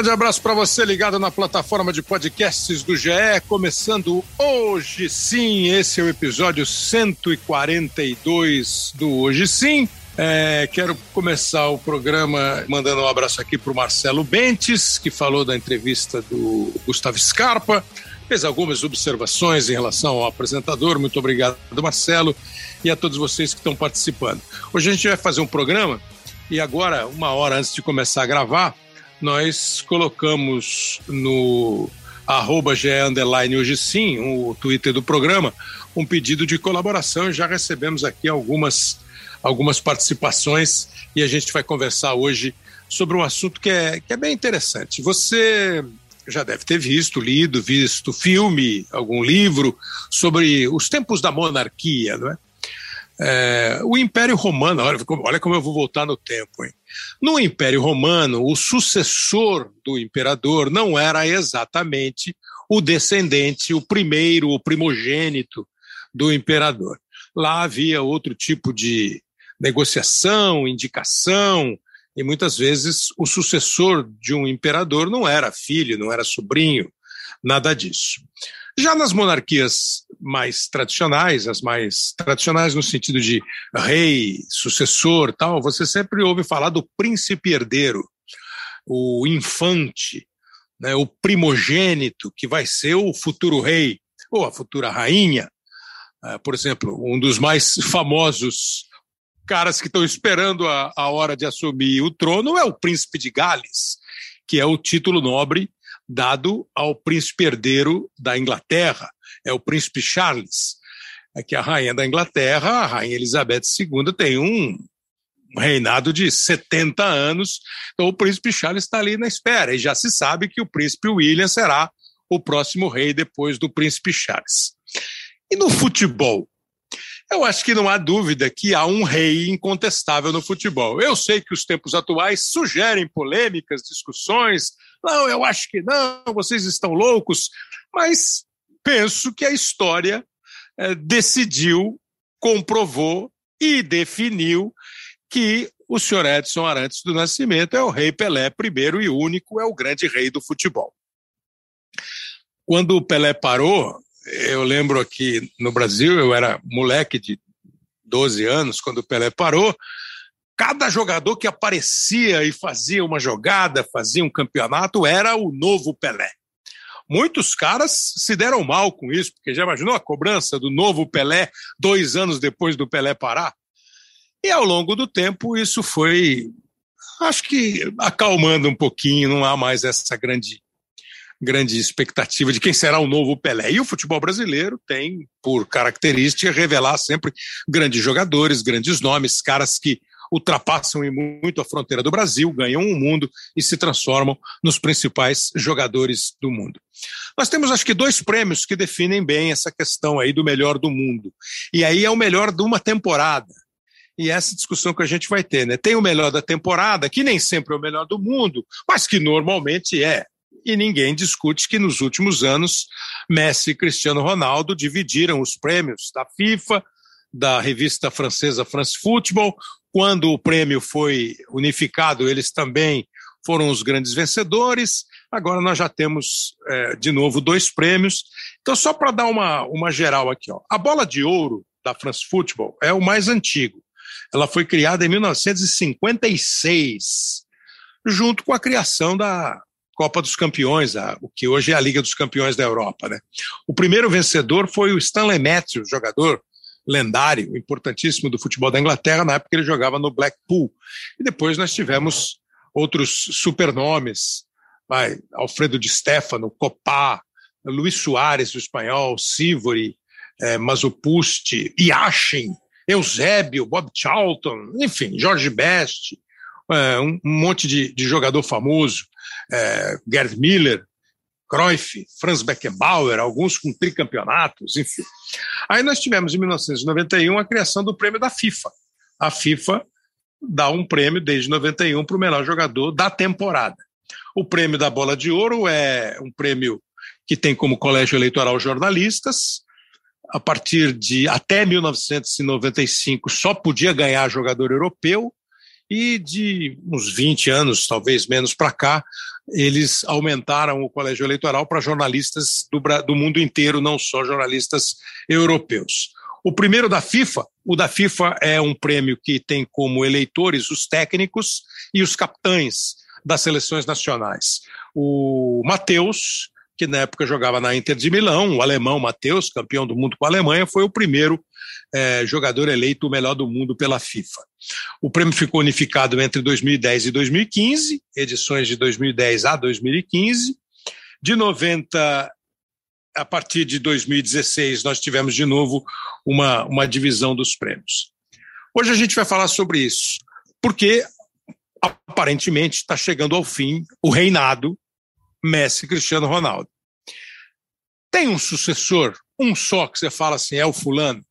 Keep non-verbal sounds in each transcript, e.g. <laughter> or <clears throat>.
grande abraço para você ligado na plataforma de podcasts do GE, começando hoje sim, esse é o episódio 142 do Hoje Sim. É, quero começar o programa mandando um abraço aqui para o Marcelo Bentes, que falou da entrevista do Gustavo Scarpa, fez algumas observações em relação ao apresentador. Muito obrigado, Marcelo, e a todos vocês que estão participando. Hoje a gente vai fazer um programa e agora, uma hora antes de começar a gravar, nós colocamos no arroba GE hoje sim, o Twitter do programa, um pedido de colaboração já recebemos aqui algumas algumas participações e a gente vai conversar hoje sobre um assunto que é, que é bem interessante. Você já deve ter visto, lido, visto filme, algum livro sobre os tempos da monarquia, não é? É o Império Romano, olha, olha como eu vou voltar no tempo, hein? No Império Romano, o sucessor do imperador não era exatamente o descendente, o primeiro, o primogênito do imperador. Lá havia outro tipo de negociação, indicação, e muitas vezes o sucessor de um imperador não era filho, não era sobrinho, nada disso. Já nas monarquias mais tradicionais, as mais tradicionais no sentido de rei, sucessor, tal, você sempre ouve falar do príncipe herdeiro, o infante, né, o primogênito que vai ser o futuro rei ou a futura rainha. Uh, por exemplo, um dos mais famosos caras que estão esperando a, a hora de assumir o trono é o príncipe de Gales, que é o título nobre dado ao príncipe herdeiro da Inglaterra, é o príncipe Charles, é que a rainha da Inglaterra, a rainha Elizabeth II, tem um reinado de 70 anos, então o príncipe Charles está ali na espera, e já se sabe que o príncipe William será o próximo rei depois do príncipe Charles. E no futebol? Eu acho que não há dúvida que há um rei incontestável no futebol. Eu sei que os tempos atuais sugerem polêmicas, discussões. Não, eu acho que não, vocês estão loucos. Mas penso que a história é, decidiu, comprovou e definiu que o senhor Edson Arantes do Nascimento é o rei Pelé, primeiro e único, é o grande rei do futebol. Quando o Pelé parou, eu lembro aqui no Brasil, eu era moleque de 12 anos quando o Pelé parou. Cada jogador que aparecia e fazia uma jogada, fazia um campeonato, era o novo Pelé. Muitos caras se deram mal com isso, porque já imaginou a cobrança do novo Pelé dois anos depois do Pelé parar? E ao longo do tempo isso foi, acho que acalmando um pouquinho, não há mais essa grande grande expectativa de quem será o novo Pelé. E o futebol brasileiro tem, por característica, revelar sempre grandes jogadores, grandes nomes, caras que ultrapassam muito a fronteira do Brasil, ganham o um mundo e se transformam nos principais jogadores do mundo. Nós temos, acho que, dois prêmios que definem bem essa questão aí do melhor do mundo. E aí é o melhor de uma temporada. E essa discussão que a gente vai ter, né? Tem o melhor da temporada, que nem sempre é o melhor do mundo, mas que normalmente é e ninguém discute que nos últimos anos Messi e Cristiano Ronaldo dividiram os prêmios da FIFA, da revista francesa France Football. Quando o prêmio foi unificado, eles também foram os grandes vencedores. Agora nós já temos é, de novo dois prêmios. Então, só para dar uma, uma geral aqui, ó. a bola de ouro da France Football é o mais antigo. Ela foi criada em 1956, junto com a criação da, Copa dos Campeões, a, o que hoje é a Liga dos Campeões da Europa. Né? O primeiro vencedor foi o Stanley Matthews, jogador lendário, importantíssimo do futebol da Inglaterra, na época ele jogava no Blackpool. E depois nós tivemos outros supernomes, vai, Alfredo Di Stefano, Copá, Luiz Soares, o espanhol, Sivori, eh, Mazupusti, Yashin, Eusébio, Bob Charlton, enfim, Jorge Best, eh, um, um, monte de, de jogador famoso é, Gerd Miller, Cruyff, Franz Beckenbauer, alguns com tricampeonatos, enfim. Aí nós tivemos, em 1991, a criação do prêmio da FIFA. A FIFA dá um prêmio desde 91 para o melhor jogador da temporada. O prêmio da Bola de Ouro é um prêmio que tem como colégio eleitoral jornalistas. A partir de até 1995 só podia ganhar jogador europeu e de uns 20 anos, talvez menos para cá, eles aumentaram o colégio eleitoral para jornalistas do, do mundo inteiro, não só jornalistas europeus. O primeiro da FIFA, o da FIFA é um prêmio que tem como eleitores os técnicos e os capitães das seleções nacionais. O Matheus, que na época jogava na Inter de Milão, o alemão Matheus, campeão do mundo com a Alemanha, foi o primeiro é, jogador eleito o melhor do mundo pela FIFA. O prêmio ficou unificado entre 2010 e 2015, edições de 2010 a 2015. De 90 a partir de 2016, nós tivemos de novo uma, uma divisão dos prêmios. Hoje a gente vai falar sobre isso, porque aparentemente está chegando ao fim o reinado Messi Cristiano Ronaldo. Tem um sucessor, um só que você fala assim, é o fulano.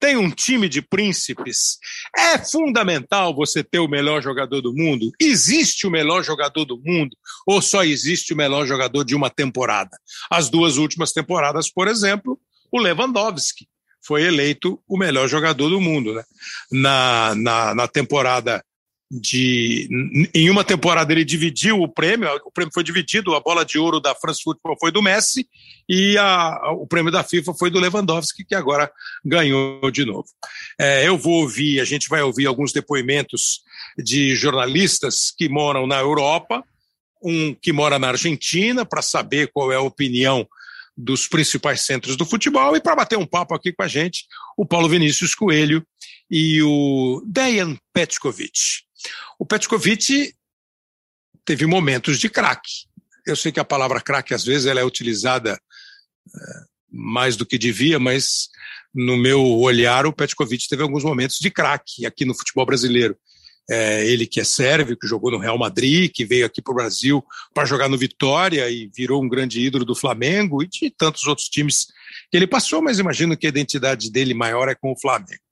Tem um time de príncipes. É fundamental você ter o melhor jogador do mundo. Existe o melhor jogador do mundo ou só existe o melhor jogador de uma temporada? As duas últimas temporadas, por exemplo, o Lewandowski foi eleito o melhor jogador do mundo. Né? Na, na, na temporada de em uma temporada ele dividiu o prêmio, o prêmio foi dividido, a bola de ouro da France Football foi do Messi e a, o prêmio da FIFA foi do Lewandowski, que agora ganhou de novo. É, eu vou ouvir, a gente vai ouvir alguns depoimentos de jornalistas que moram na Europa, um que mora na Argentina, para saber qual é a opinião dos principais centros do futebol, e para bater um papo aqui com a gente, o Paulo Vinícius Coelho e o Dejan Petkovic. O Petkovic teve momentos de craque. Eu sei que a palavra craque, às vezes, ela é utilizada é, mais do que devia, mas no meu olhar, o Petkovic teve alguns momentos de craque aqui no futebol brasileiro. É, ele que é sérvio, que jogou no Real Madrid, que veio aqui para o Brasil para jogar no Vitória e virou um grande ídolo do Flamengo e de tantos outros times que ele passou, mas imagino que a identidade dele maior é com o Flamengo.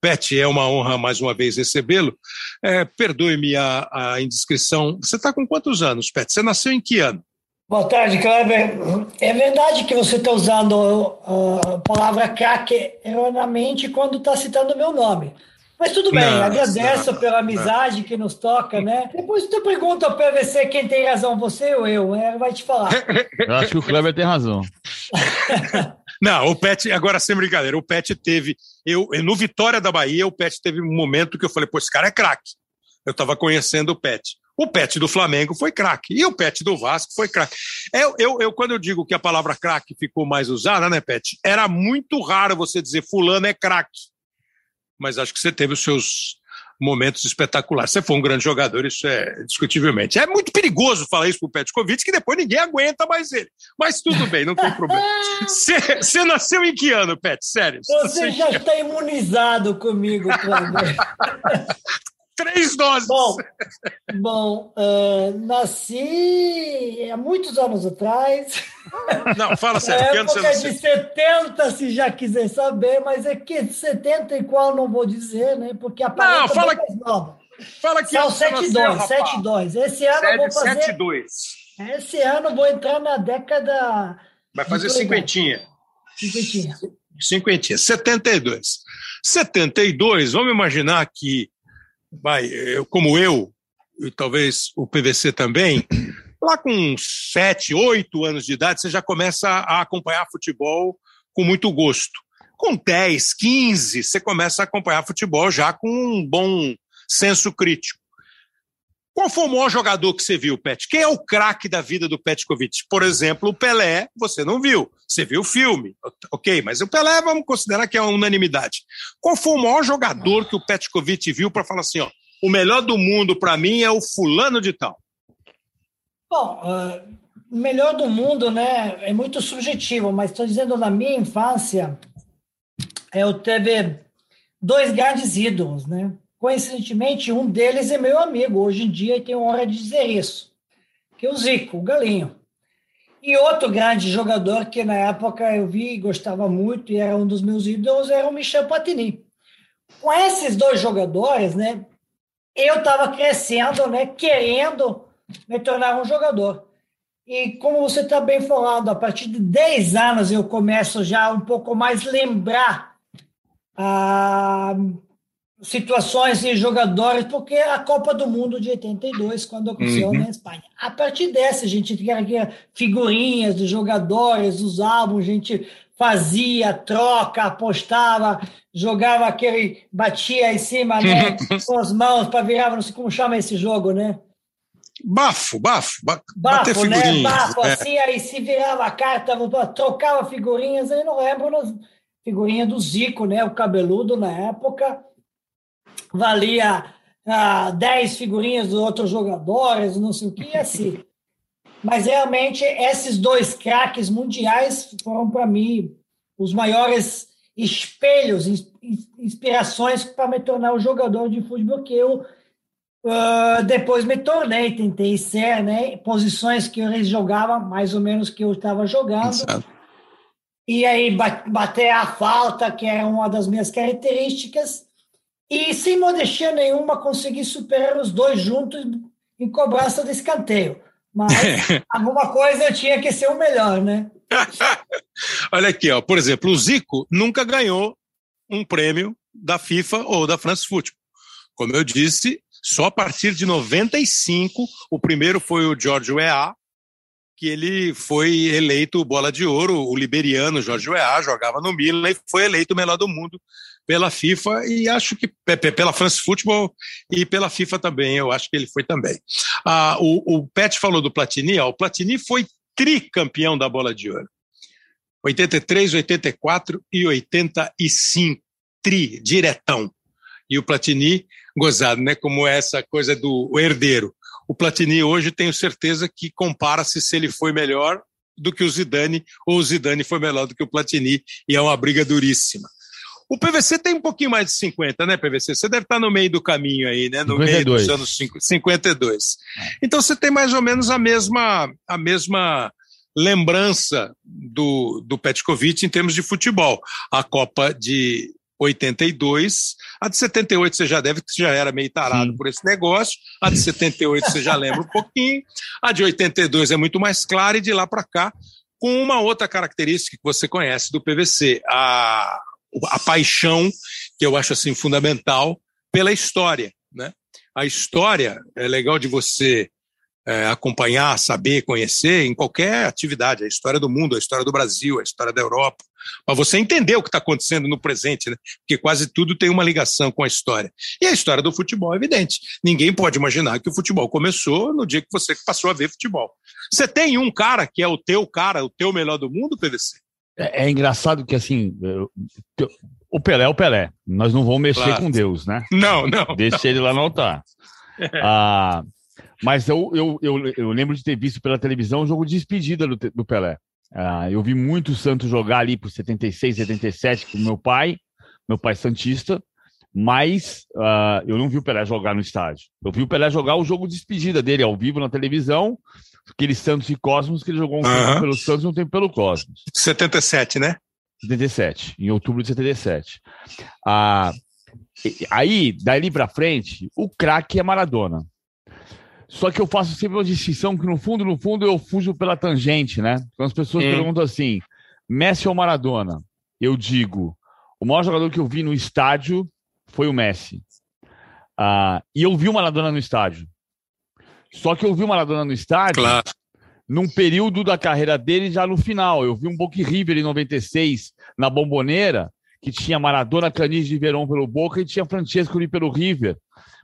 Pet, é uma honra mais uma vez recebê-lo. É, Perdoe-me a, a, indiscrição. Você está com quantos anos, Pet? Você nasceu em que ano? Boa tarde, Kleber. É verdade que você está usando a palavra craque erroneamente quando está citando o meu nome. Mas tudo bem, não, agradeço não, pela amizade não. que nos toca, né? Depois tu pergunta ao PVC quem tem razão, você ou eu, né? vai te falar. <laughs> Eu acho que o Kleber tem razão. <laughs> Não, o Pet, agora sem brincadeira, o Pet teve. Eu, no Vitória da Bahia, o Pet teve um momento que eu falei, pô, esse cara é craque. Eu estava conhecendo o Pet. O Pet do Flamengo foi craque. E o Pet do Vasco foi craque. Eu, eu, eu, quando eu digo que a palavra craque ficou mais usada, né, Pet? Era muito raro você dizer fulano é craque. Mas acho que você teve os seus momentos espetaculares. Você foi um grande jogador, isso é discutivelmente. É muito perigoso falar isso pro Petkovic, que depois ninguém aguenta mais ele. Mas tudo bem, não tem problema. <laughs> Você, nasceu em que ano, Pet? Sério? Você já está imunizado comigo, Cláudio. <laughs> Três doses. Bom, bom uh, nasci há muitos anos atrás. Não, fala sério. É época de 70, se já quiser saber, mas é que 70 e qual não vou dizer, né? Porque a Não, fala que... nova. Fala que São 72, 72. Esse ano 7, eu vou fazer 72. Esse ano vou entrar na década Vai fazer cinquentinha. Cinquentinha. Cinquentinha. 72. 72, vamos imaginar que vai, eu, como eu, e talvez o PVC também, <clears throat> lá com 7, 8 anos de idade, você já começa a acompanhar futebol com muito gosto. Com 10, 15, você começa a acompanhar futebol já com um bom senso crítico. Qual foi o maior jogador que você viu, Pet? Quem é o craque da vida do Petkovic? Por exemplo, o Pelé, você não viu. Você viu o filme, ok, mas o Pelé vamos considerar que é uma unanimidade. Qual foi o maior jogador que o Petkovic viu para falar assim, ó, o melhor do mundo para mim é o fulano de tal? Bom, uh, melhor do mundo, né, é muito subjetivo, mas estou dizendo na minha infância, eu teve dois grandes ídolos, né? Coincidentemente, um deles é meu amigo hoje em dia e tenho honra de dizer isso, que é o Zico, o Galinho. E outro grande jogador que na época eu vi e gostava muito e era um dos meus ídolos era o Michel Platini. Com esses dois jogadores, né, eu estava crescendo, né, querendo me tornar um jogador. E como você está bem falando, a partir de 10 anos eu começo já um pouco mais lembrar a situações e jogadores, porque a Copa do Mundo de 82, quando aconteceu uhum. na Espanha. A partir dessa, a gente tinha figurinhas dos jogadores, dos álbuns, a gente fazia troca, apostava, jogava aquele, batia em cima, né, <laughs> com as mãos para virar, não sei como chama esse jogo, né? Bafo, bafo, ba bafo, bater né? Bafo, é. assim, aí se virava a carta, trocava figurinhas, aí não lembro, figurinha do Zico, né? O cabeludo na época, valia ah, 10 figurinhas dos outros jogadores, não sei o que, assim. Mas realmente esses dois craques mundiais foram para mim os maiores espelhos, inspirações para me tornar um jogador de futebol que eu uh, depois me tornei, tentei ser, né, posições que eles jogavam mais ou menos que eu estava jogando. Exato. E aí bater a falta, que é uma das minhas características, e sem modestia nenhuma consegui superar os dois juntos em cobrança de escanteio. Mas <laughs> alguma coisa eu tinha que ser o melhor, né? <laughs> Olha aqui, ó. por exemplo, o Zico nunca ganhou um prêmio da FIFA ou da France Football. Como eu disse, só a partir de 95, o primeiro foi o George Weah, que ele foi eleito bola de ouro, o liberiano George Weah, jogava no Milan e foi eleito o melhor do mundo pela FIFA e acho que pela France Football e pela FIFA também, eu acho que ele foi também. Ah, o, o Pet falou do Platini, ó, o Platini foi tricampeão da bola de ouro. 83, 84 e 85. Tri, diretão. E o Platini, gozado, né? Como essa coisa do herdeiro. O Platini hoje tenho certeza que compara-se se ele foi melhor do que o Zidane ou o Zidane foi melhor do que o Platini e é uma briga duríssima. O PVC tem um pouquinho mais de 50, né, PVC? Você deve estar no meio do caminho aí, né? No 52. meio dos anos 52. É. Então você tem mais ou menos a mesma, a mesma lembrança do, do Petkovic em termos de futebol. A Copa de 82, a de 78 você já deve, que já era meio tarado Sim. por esse negócio, a de 78 você já lembra um pouquinho, a de 82 é muito mais clara e de lá para cá, com uma outra característica que você conhece do PVC, a a paixão, que eu acho assim fundamental, pela história. Né? A história é legal de você é, acompanhar, saber, conhecer em qualquer atividade, a história do mundo, a história do Brasil, a história da Europa, para você entender o que está acontecendo no presente, né? porque quase tudo tem uma ligação com a história. E a história do futebol é evidente. Ninguém pode imaginar que o futebol começou no dia que você passou a ver futebol. Você tem um cara que é o teu cara, o teu melhor do mundo, PVC? É, é engraçado que, assim, o Pelé é o Pelé. Nós não vamos mexer claro. com Deus, né? Não, não. Deixa não. ele lá no altar. Ah, mas eu, eu, eu, eu, lembro de ter visto pela televisão o jogo de despedida do, do Pelé. Ah, eu vi muito o Santos jogar ali por 76, 77 com meu pai, meu pai Santista, mas uh, eu não vi o Pelé jogar no estádio. Eu vi o Pelé jogar o jogo de despedida dele ao vivo na televisão, aquele Santos e Cosmos que ele jogou um uhum. tempo pelo Santos e um tempo pelo Cosmos. 77, né? 77, em outubro de 77. Ah, aí, dali para frente, o craque é Maradona. Só que eu faço sempre uma distinção que, no fundo, no fundo, eu fujo pela tangente, né? Quando as pessoas hum. perguntam assim, Messi ou Maradona? Eu digo, o maior jogador que eu vi no estádio foi o Messi. Ah, e eu vi o Maradona no estádio. Só que eu vi o Maradona no estádio claro. num período da carreira dele já no final. Eu vi um Boca River em 96 na Bomboneira, que tinha Maradona, Canis de Verón pelo Boca e tinha Francesco ali pelo River.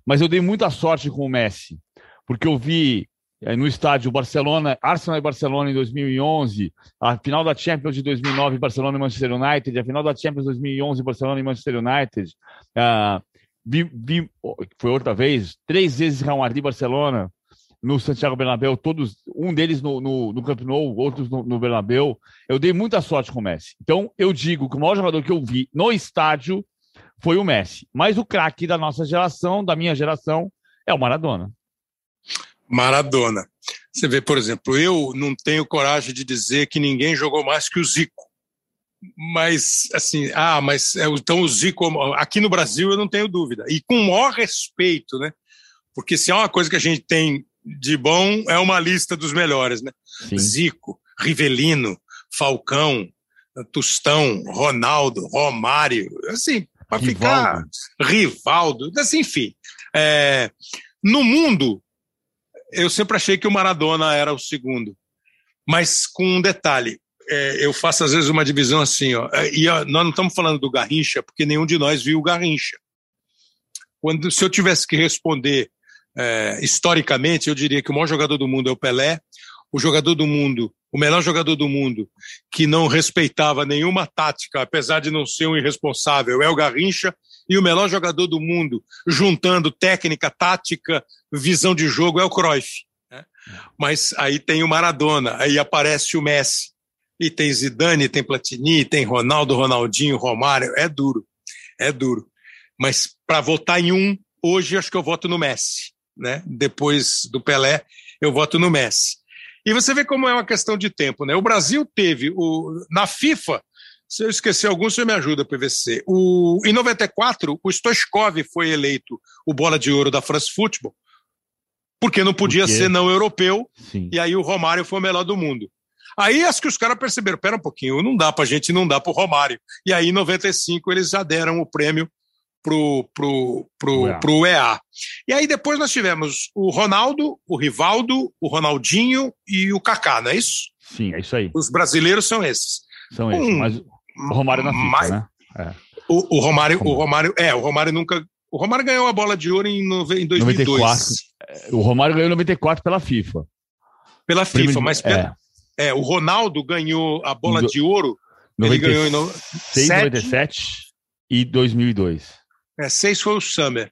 Mas eu dei muita sorte com o Messi, porque eu vi eh, no estádio Barcelona, Arsenal e Barcelona em 2011, a final da Champions de 2009, Barcelona e Manchester United, a final da Champions de 2011, Barcelona e Manchester United. Uh, vi, vi, foi outra vez, três vezes Real Madrid e Barcelona, no Santiago Bernabéu, todos, um deles no, no, no Camp Nou, outros no, no Bernabéu. Eu dei muita sorte com o Messi. Então, eu digo que o maior jogador que eu vi no estádio foi o Messi. Mas o craque da nossa geração, da minha geração, é o Maradona. Maradona. Você vê, por exemplo, eu não tenho coragem de dizer que ninguém jogou mais que o Zico. Mas, assim, ah, mas é, então o Zico, aqui no Brasil eu não tenho dúvida. E com o maior respeito, né? Porque se há uma coisa que a gente tem de bom é uma lista dos melhores, né? Sim. Zico, Rivelino, Falcão, Tostão, Ronaldo, Romário, assim, para ficar Rivaldo, assim, enfim. É, no mundo, eu sempre achei que o Maradona era o segundo, mas com um detalhe. É, eu faço às vezes uma divisão assim, ó, é, e ó, nós não estamos falando do Garrincha, porque nenhum de nós viu o Garrincha. Quando, se eu tivesse que responder é, historicamente, eu diria que o maior jogador do mundo é o Pelé, o jogador do mundo, o melhor jogador do mundo, que não respeitava nenhuma tática, apesar de não ser um irresponsável, é o Garrincha, e o melhor jogador do mundo, juntando técnica, tática, visão de jogo, é o Cruyff. Né? Mas aí tem o Maradona, aí aparece o Messi, e tem Zidane, tem Platini, tem Ronaldo, Ronaldinho, Romário, é duro, é duro. Mas para votar em um, hoje acho que eu voto no Messi, né? Depois do Pelé, eu voto no Messi. E você vê como é uma questão de tempo, né? O Brasil teve o na FIFA, se eu esquecer algum, você me ajuda, PVC. O, em 94, o Stoichkov foi eleito o bola de ouro da France Football, porque não podia ser não europeu, Sim. e aí o Romário foi o melhor do mundo. Aí acho que os caras perceberam, pera um pouquinho, não dá pra gente, não dá pro Romário. E aí em 95 eles já deram o prêmio pro, pro, pro, EA. pro EA. E aí depois nós tivemos o Ronaldo, o Rivaldo, o Ronaldinho e o Kaká, não é isso? Sim, é isso aí. Os brasileiros são esses. São esses, um, mas o Romário na FIFA, mais, né? É. O, o, Romário, o Romário, é, o Romário nunca. O Romário ganhou a bola de ouro em, em 2002. 94. O Romário ganhou em 94 pela FIFA. Pela FIFA, Primo, mas pela, é. é. o Ronaldo ganhou a bola Do, de ouro. 96, ele ganhou em no, 6, 97 e 2002. É, seis foi o Summer.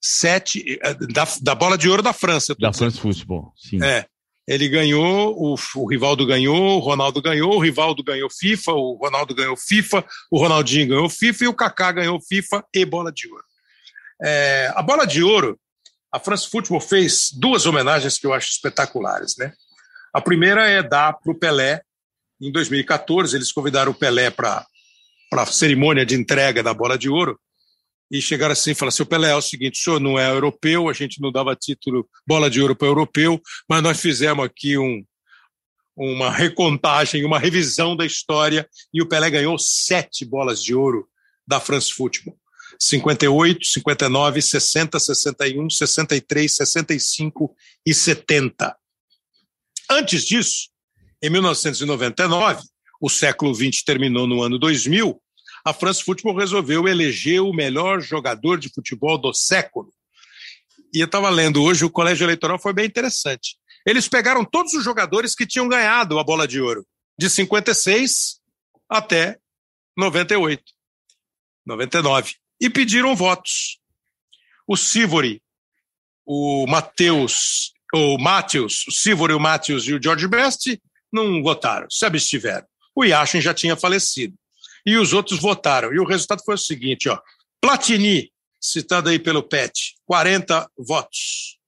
Sete, é, da, da bola de ouro da França. Da France Football, sim. É. Ele ganhou, o, o Rivaldo ganhou, o Ronaldo ganhou, o Rivaldo ganhou FIFA, o Ronaldo ganhou FIFA, o Ronaldinho ganhou FIFA e o Kaká ganhou FIFA e bola de ouro. É, a bola de ouro, a France Football fez duas homenagens que eu acho espetaculares, né? A primeira é dar para o Pelé. Em 2014, eles convidaram o Pelé para a cerimônia de entrega da bola de ouro e chegaram assim e falaram: seu Pelé, é o seguinte, o senhor não é europeu, a gente não dava título bola de ouro para europeu, mas nós fizemos aqui um, uma recontagem, uma revisão da história, e o Pelé ganhou sete bolas de ouro da France Football. 58, 59, 60, 61, 63, 65 e 70. Antes disso, em 1999, o século XX terminou no ano 2000, a France Football resolveu eleger o melhor jogador de futebol do século. E eu estava lendo hoje, o colégio eleitoral foi bem interessante. Eles pegaram todos os jogadores que tinham ganhado a bola de ouro, de 56 até 98, 99, e pediram votos. O Sivori, o Matheus, o Matheus, o Sivori, o Matheus e o George Best não votaram, se abstiveram. O Yashin já tinha falecido e os outros votaram. E o resultado foi o seguinte: ó, Platini, citado aí pelo PET, 40 votos,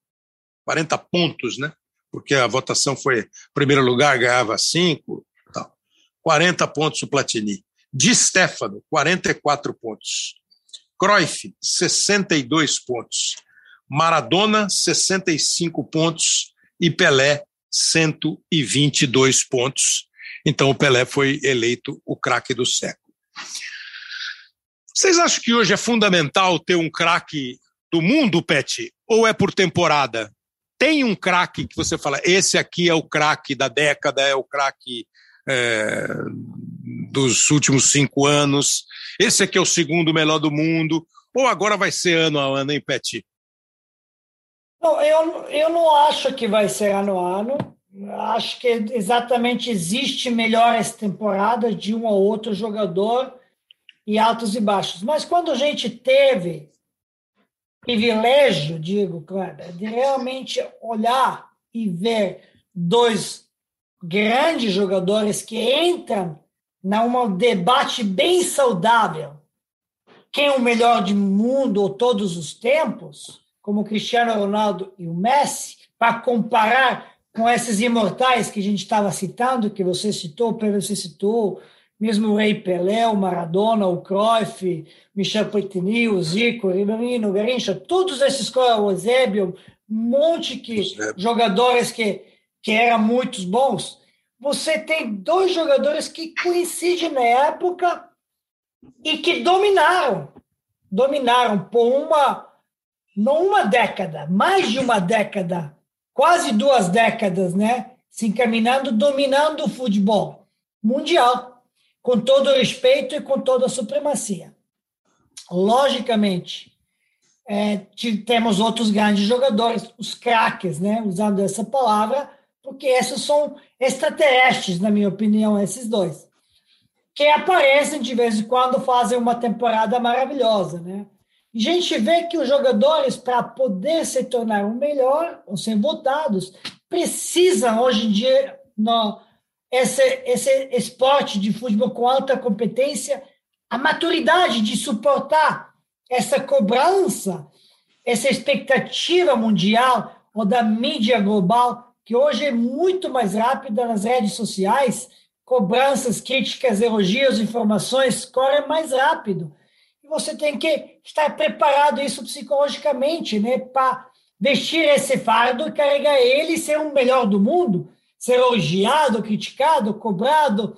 40 pontos, né? Porque a votação foi primeiro lugar, ganhava 5, tal. 40 pontos o Platini. Di Stefano, 44 pontos. Cruyff, 62 pontos. Maradona, 65 pontos. E Pelé, 122 pontos. Então o Pelé foi eleito o craque do século. Vocês acham que hoje é fundamental ter um craque do mundo, Pet? Ou é por temporada? Tem um craque que você fala, esse aqui é o craque da década, é o craque é, dos últimos cinco anos, esse aqui é o segundo melhor do mundo, ou agora vai ser ano a ano, hein, Pet? Não, eu, eu não acho que vai ser ano a ano. Acho que exatamente existe melhor essa temporada de um ou outro jogador e altos e baixos. Mas quando a gente teve privilégio, digo, de realmente olhar e ver dois grandes jogadores que entram num debate bem saudável, quem é o melhor do mundo ou todos os tempos, como Cristiano Ronaldo e o Messi, para comparar com esses imortais que a gente estava citando, que você citou, Pedro, você citou, mesmo o Rei Pelé, o Maradona, o Cruyff, Michel Platini, o Zico, o Ribeirinho, o Garrincha, todos esses, o Eusébio, um monte de jogadores que, que eram muito bons. Você tem dois jogadores que coincidem na época e que dominaram. dominaram por uma, não uma década, mais de uma década, quase duas décadas, né? Se encaminhando, dominando o futebol mundial, com todo o respeito e com toda a supremacia. Logicamente, é, temos outros grandes jogadores, os craques, né? Usando essa palavra, porque esses são extraterrestres, na minha opinião, esses dois que aparecem de vez em quando, fazem uma temporada maravilhosa, né? A gente vê que os jogadores, para poder se tornar o melhor, ou ser votados, precisam, hoje em dia, no, esse, esse esporte de futebol com alta competência, a maturidade de suportar essa cobrança, essa expectativa mundial ou da mídia global, que hoje é muito mais rápida nas redes sociais, cobranças, críticas, elogios, informações correm mais rápido. Você tem que estar preparado isso psicologicamente, né, para vestir esse fardo, carregar ele e ser o melhor do mundo, ser elogiado, criticado, cobrado,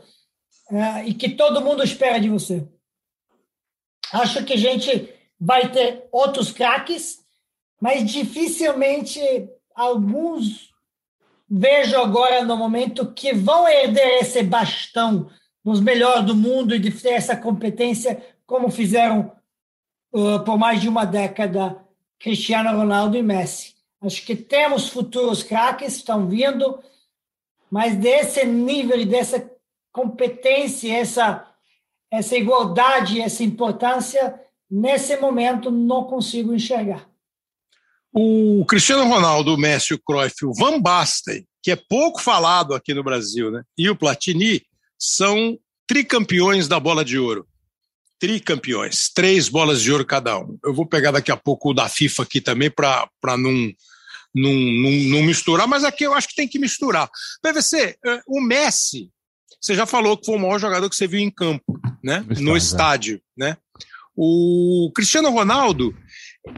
uh, e que todo mundo espera de você. Acho que a gente vai ter outros craques, mas dificilmente alguns vejo agora no momento que vão herder esse bastão nos melhores do mundo e de ter essa competência, como fizeram uh, por mais de uma década Cristiano Ronaldo e Messi. Acho que temos futuros craques, estão vindo, mas desse nível dessa competência, essa, essa igualdade, essa importância, nesse momento não consigo enxergar. O Cristiano Ronaldo, o Messi, o Cruyff, o Van Basten, que é pouco falado aqui no Brasil, né? e o Platini são tricampeões da bola de ouro. Tricampeões, três bolas de ouro cada um. Eu vou pegar daqui a pouco o da FIFA aqui também para não, não, não, não misturar, mas aqui eu acho que tem que misturar. PVC, eh, o Messi, você já falou que foi o maior jogador que você viu em campo, né? no estádio, né? O Cristiano Ronaldo,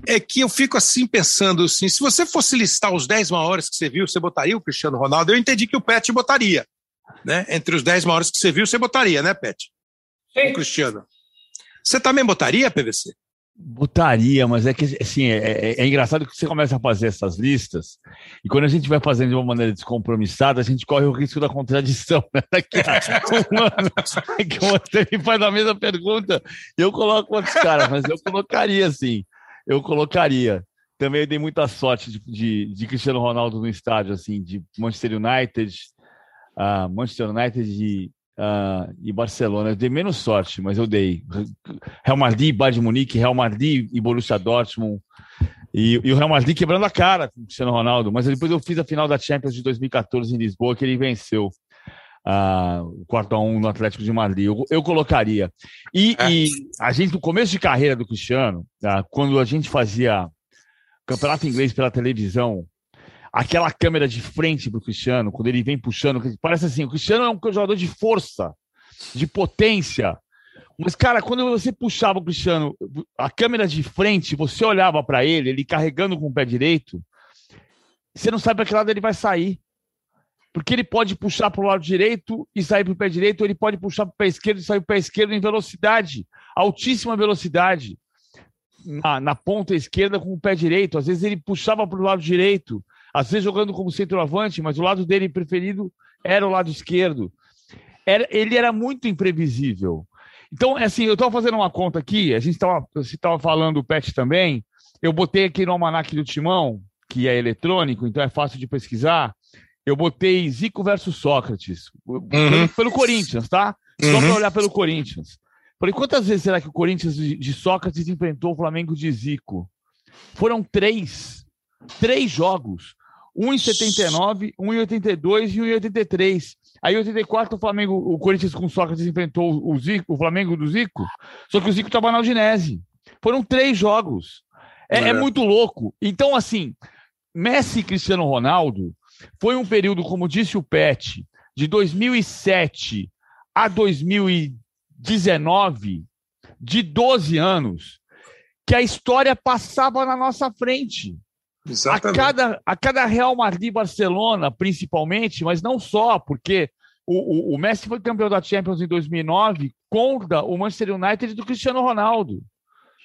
é que eu fico assim pensando assim, se você fosse listar os 10 maiores que você viu, você botaria o Cristiano Ronaldo? Eu entendi que o Pet botaria, né? Entre os 10 maiores que você viu, você botaria, né, Pet? Sim. O Cristiano. Você também botaria, PVC? Botaria, mas é que assim, é, é, é, engraçado que você começa a fazer essas listas, e quando a gente vai fazendo de uma maneira descompromissada, a gente corre o risco da contradição. Né? Daqui um <laughs> ano, é que você me faz a mesma pergunta, eu coloco outros caras, mas eu colocaria assim eu colocaria. Também dei muita sorte de, de, de, Cristiano Ronaldo no estádio, assim, de Manchester United, uh, Manchester United e, uh, e Barcelona. Eu dei menos sorte, mas eu dei. Real Madrid, Bayern de Munique, Real Madrid e Borussia Dortmund. E, e, o Real Madrid quebrando a cara com o Cristiano Ronaldo. Mas depois eu fiz a final da Champions de 2014 em Lisboa, que ele venceu uh, o 4 a 1 no Atlético de Madrid. Eu, eu colocaria. E, é. e, a gente, no começo de carreira do Cristiano, uh, quando a gente fazia campeonato inglês pela televisão, aquela câmera de frente para o Cristiano, quando ele vem puxando, parece assim: o Cristiano é um jogador de força, de potência. Mas, cara, quando você puxava o Cristiano, a câmera de frente, você olhava para ele, ele carregando com o pé direito, você não sabe para que lado ele vai sair. Porque ele pode puxar para o lado direito e sair para o pé direito, ou ele pode puxar para o pé esquerdo e sair para o pé esquerdo em velocidade, altíssima velocidade. Na, na, ponta esquerda com o pé direito. Às vezes ele puxava para o lado direito, às vezes jogando como centroavante, mas o lado dele preferido era o lado esquerdo. Era, ele era muito imprevisível. Então, é assim, eu estava fazendo uma conta aqui, a gente estava falando o Pet também, eu botei aqui no almanac do Timão, que é eletrônico, então é fácil de pesquisar, eu botei Zico versus Sócrates, uhum. pelo, pelo, Corinthians, tá? Só uhum. para olhar pelo Corinthians. Falei, quantas vezes será que o Corinthians de Sócrates enfrentou o Flamengo de Zico? Foram três. Três jogos. Um em 79, um em 82 e um em 83. Aí em 84 o Flamengo, o Corinthians com Sócrates enfrentou o Zico, o Flamengo do Zico, só que o Zico estava na Udinese. Foram três jogos. É, é. é muito louco. Então, assim, Messi e Cristiano Ronaldo foi um período, como disse o Pet, de 2007 a 2019, de 12 anos, que a história passava na nossa frente. Exatamente. A cada, a cada Real Madrid Barcelona, principalmente, mas não só, porque o, o, o Messi foi campeão da Champions em 2009 contra o Manchester United do Cristiano Ronaldo.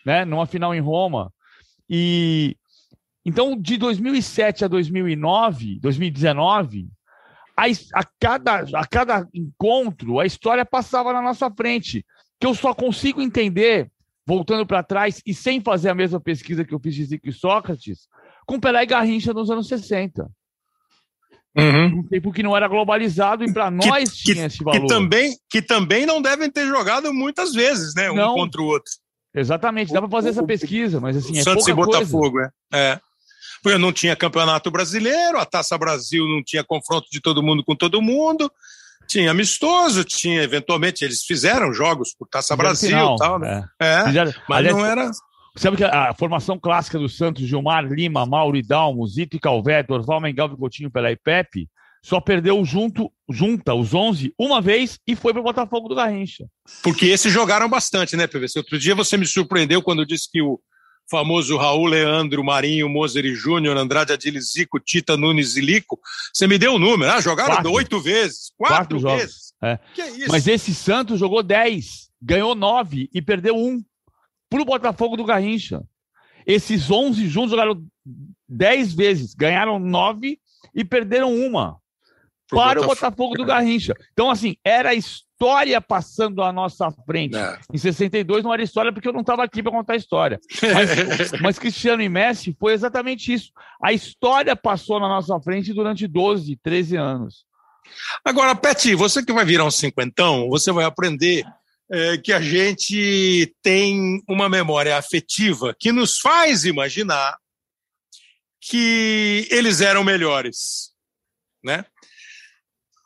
né? Numa final em Roma. E então, de 2007 a 2009, 2019, a, a, cada, a cada encontro, a história passava na nossa frente. Que eu só consigo entender, voltando para trás e sem fazer a mesma pesquisa que eu fiz de Zico e Sócrates, com Pelé e Garrincha nos anos 60. Uhum. Um tempo que não era globalizado e para nós que, tinha esse valor. Que também, que também não devem ter jogado muitas vezes, né? Um não. contra o outro. Exatamente, dá para fazer o, essa pesquisa, mas assim, é Santos e Botafogo, é. é. Porque não tinha campeonato brasileiro, a Taça Brasil não tinha confronto de todo mundo com todo mundo, tinha amistoso, tinha eventualmente eles fizeram jogos por Taça Brasil final, tal, né? É, é fizeram, mas aliás, não era. Sabe que a, formação clássica do Santos, Gilmar Lima, Mauro Dalmo, Zito e Calvé, Dorval, Mengal, Coutinho, Pelé e Pepe, só perdeu junto, junta os 11 uma vez e foi para o Botafogo do Garrincha. Porque esses jogaram bastante, né, PVC? Outro dia você me surpreendeu quando disse que o famoso Raul, Leandro, Marinho, Moser e Júnior, Andrade, Adilis, Zico, Tita, Nunes e Lico. Você me deu o um número, ah, jogaram oito vezes, quatro, quatro vezes. É. É? Mas esse Santos jogou dez, ganhou nove e perdeu um para o Botafogo do Garrincha. Esses 11 juntos jogaram 10 vezes, ganharam 9 e perderam uma para o Botafogo do Garrincha. Então, assim, era a história passando à nossa frente. É. Em 62 não era história porque eu não estava aqui para contar a história. Mas, <laughs> mas, Cristiano e Messi foi exatamente isso. A história passou na nossa frente durante 12, 13 anos. Agora, Peti, você que vai virar um cinquentão, você vai aprender é, que a gente tem uma memória afetiva que nos faz imaginar que eles eram melhores, né?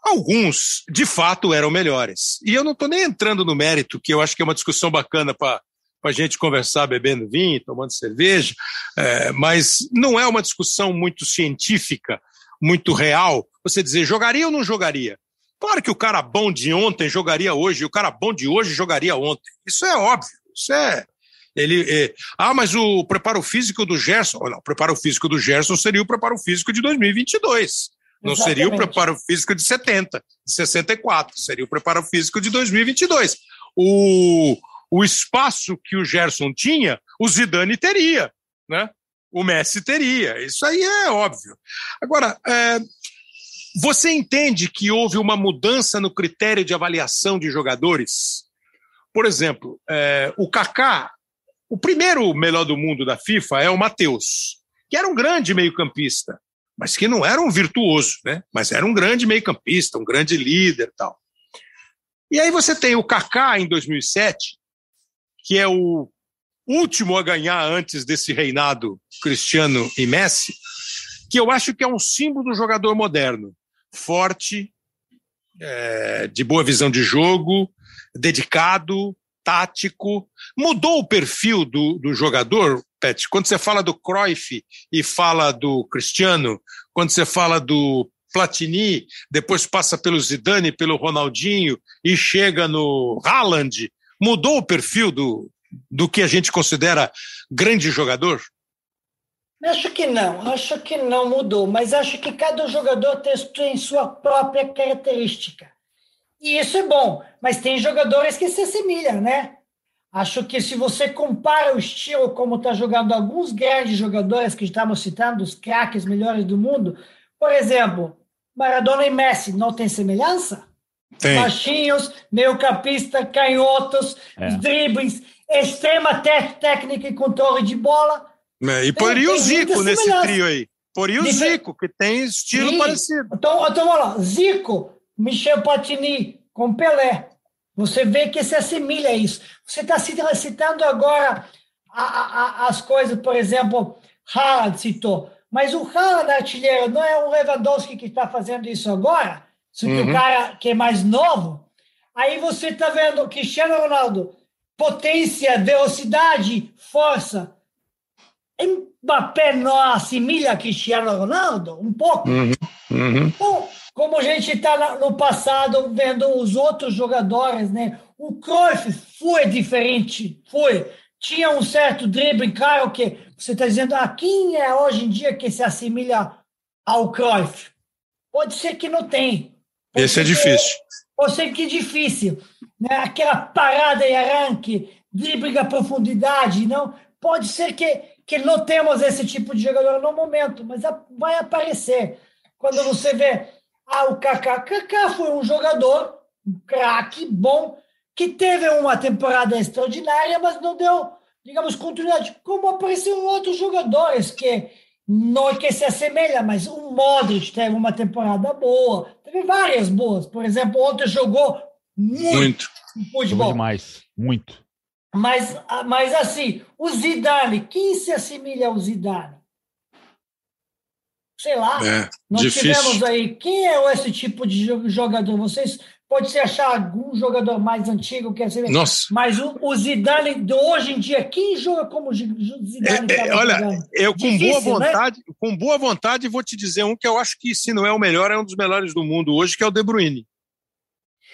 Alguns, de fato, eram melhores. E eu não estou nem entrando no mérito, que eu acho que é uma discussão bacana para a gente conversar bebendo vinho, tomando cerveja, é, mas não é uma discussão muito científica, muito real. Você dizer, jogaria ou não jogaria? Claro que o cara bom de ontem jogaria hoje, e o cara bom de hoje jogaria ontem. Isso é óbvio. Isso é. Ele, é... Ah, mas o preparo físico do Gerson. Não, o preparo físico do Gerson seria o preparo físico de 2022. Não Exatamente. seria o preparo físico de 70, de 64. Seria o preparo físico de 2022. O, o espaço que o Gerson tinha, o Zidane teria, né? O Messi teria. Isso aí é óbvio. Agora, é, você entende que houve uma mudança no critério de avaliação de jogadores? Por exemplo, é, o Kaká, o primeiro melhor do mundo da FIFA é o Matheus, que era um grande meio-campista, mas que não era um virtuoso, né? Mas era um grande meio-campista, um grande líder, tal. E aí você tem o Kaká em 2007, que é o último a ganhar antes desse reinado Cristiano e Messi, que eu acho que é um símbolo do jogador moderno forte, é, de boa visão de jogo, dedicado, tático. Mudou o perfil do, do jogador, Pet? Quando você fala do Cruyff e fala do Cristiano, quando você fala do Platini, depois passa pelo Zidane, pelo Ronaldinho e chega no Haaland, mudou o perfil do, do que a gente considera grande jogador? Acho que não, acho que não mudou, mas acho que cada jogador tem sua própria característica. E isso é bom, mas tem jogadores que se assemelham, né? Acho que se você compara o estilo como está jogando alguns grandes jogadores que estamos citando, os craques melhores do mundo, por exemplo, Maradona e Messi, não tem semelhança? Tem. Baixinhos, meio-campista, canhotos, é. dribles, extrema técnica e controle de bola é, e poderia o Zico nesse trio aí. Poderia o Zico, que tem estilo parecido. Então, então, vamos lá. Zico, Michel Platini com Pelé. Você vê que se assemelha a isso. Você está citando agora a, a, as coisas, por exemplo, Haaland citou. Mas o Haaland artilheiro não é o Lewandowski que está fazendo isso agora? Se uhum. o cara que é mais novo. Aí você está vendo Cristiano Ronaldo, potência, velocidade, força. Mbappé não assimila Cristiano Ronaldo? Um pouco? Uhum, uhum. Então, como a gente está no passado vendo os outros jogadores, né? O Cruyff foi diferente, foi. Tinha um certo drible, claro que você está dizendo, ah, quem é hoje em dia que se assimila ao Cruyff? Pode ser que não tem. Pode Esse é difícil. Pode ser que é difícil. Né? Aquela parada e arranque, drible a profundidade, não. Pode ser que, que não temos esse tipo de jogador no momento, mas vai aparecer. Quando você vê, ah, o Kaká, Kaká foi um jogador, um craque, bom, que teve uma temporada extraordinária, mas não deu, digamos, continuidade. Como apareceram outros jogadores que não é que se assemelha, mas o Modric teve uma temporada boa, teve várias boas. Por exemplo, ontem jogou muito, muito. futebol. Jogou demais, muito. Mas, mas assim, o Zidane, quem se assemelha ao Zidane? Sei lá, é, nós difícil. tivemos aí, quem é esse tipo de jogador? Vocês pode se achar algum jogador mais antigo que assim, Nossa. mas o, o, Zidane de hoje em dia, quem joga como Zidane? É, é, olha, jogando? eu com Difícil, boa né? vontade, né? com boa vontade vou te dizer um que eu acho que se não é o melhor, é um dos melhores do mundo hoje, que é o De Bruyne.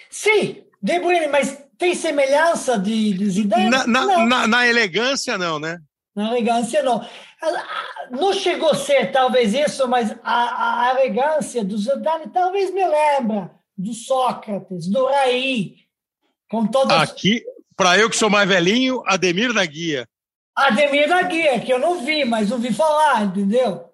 Sim, De Bruyne, mas tem semelhança de, de Zidane? Na, na, na, na elegância não, né? Na elegância não. Não chegou a ser talvez isso, mas a, a elegância do Zidane talvez me lembra do Sócrates, do Raí, com todas. Aqui, para eu que sou mais velhinho, Ademir da Guia. Ademir da Guia, que eu não vi, mas ouvi falar, entendeu?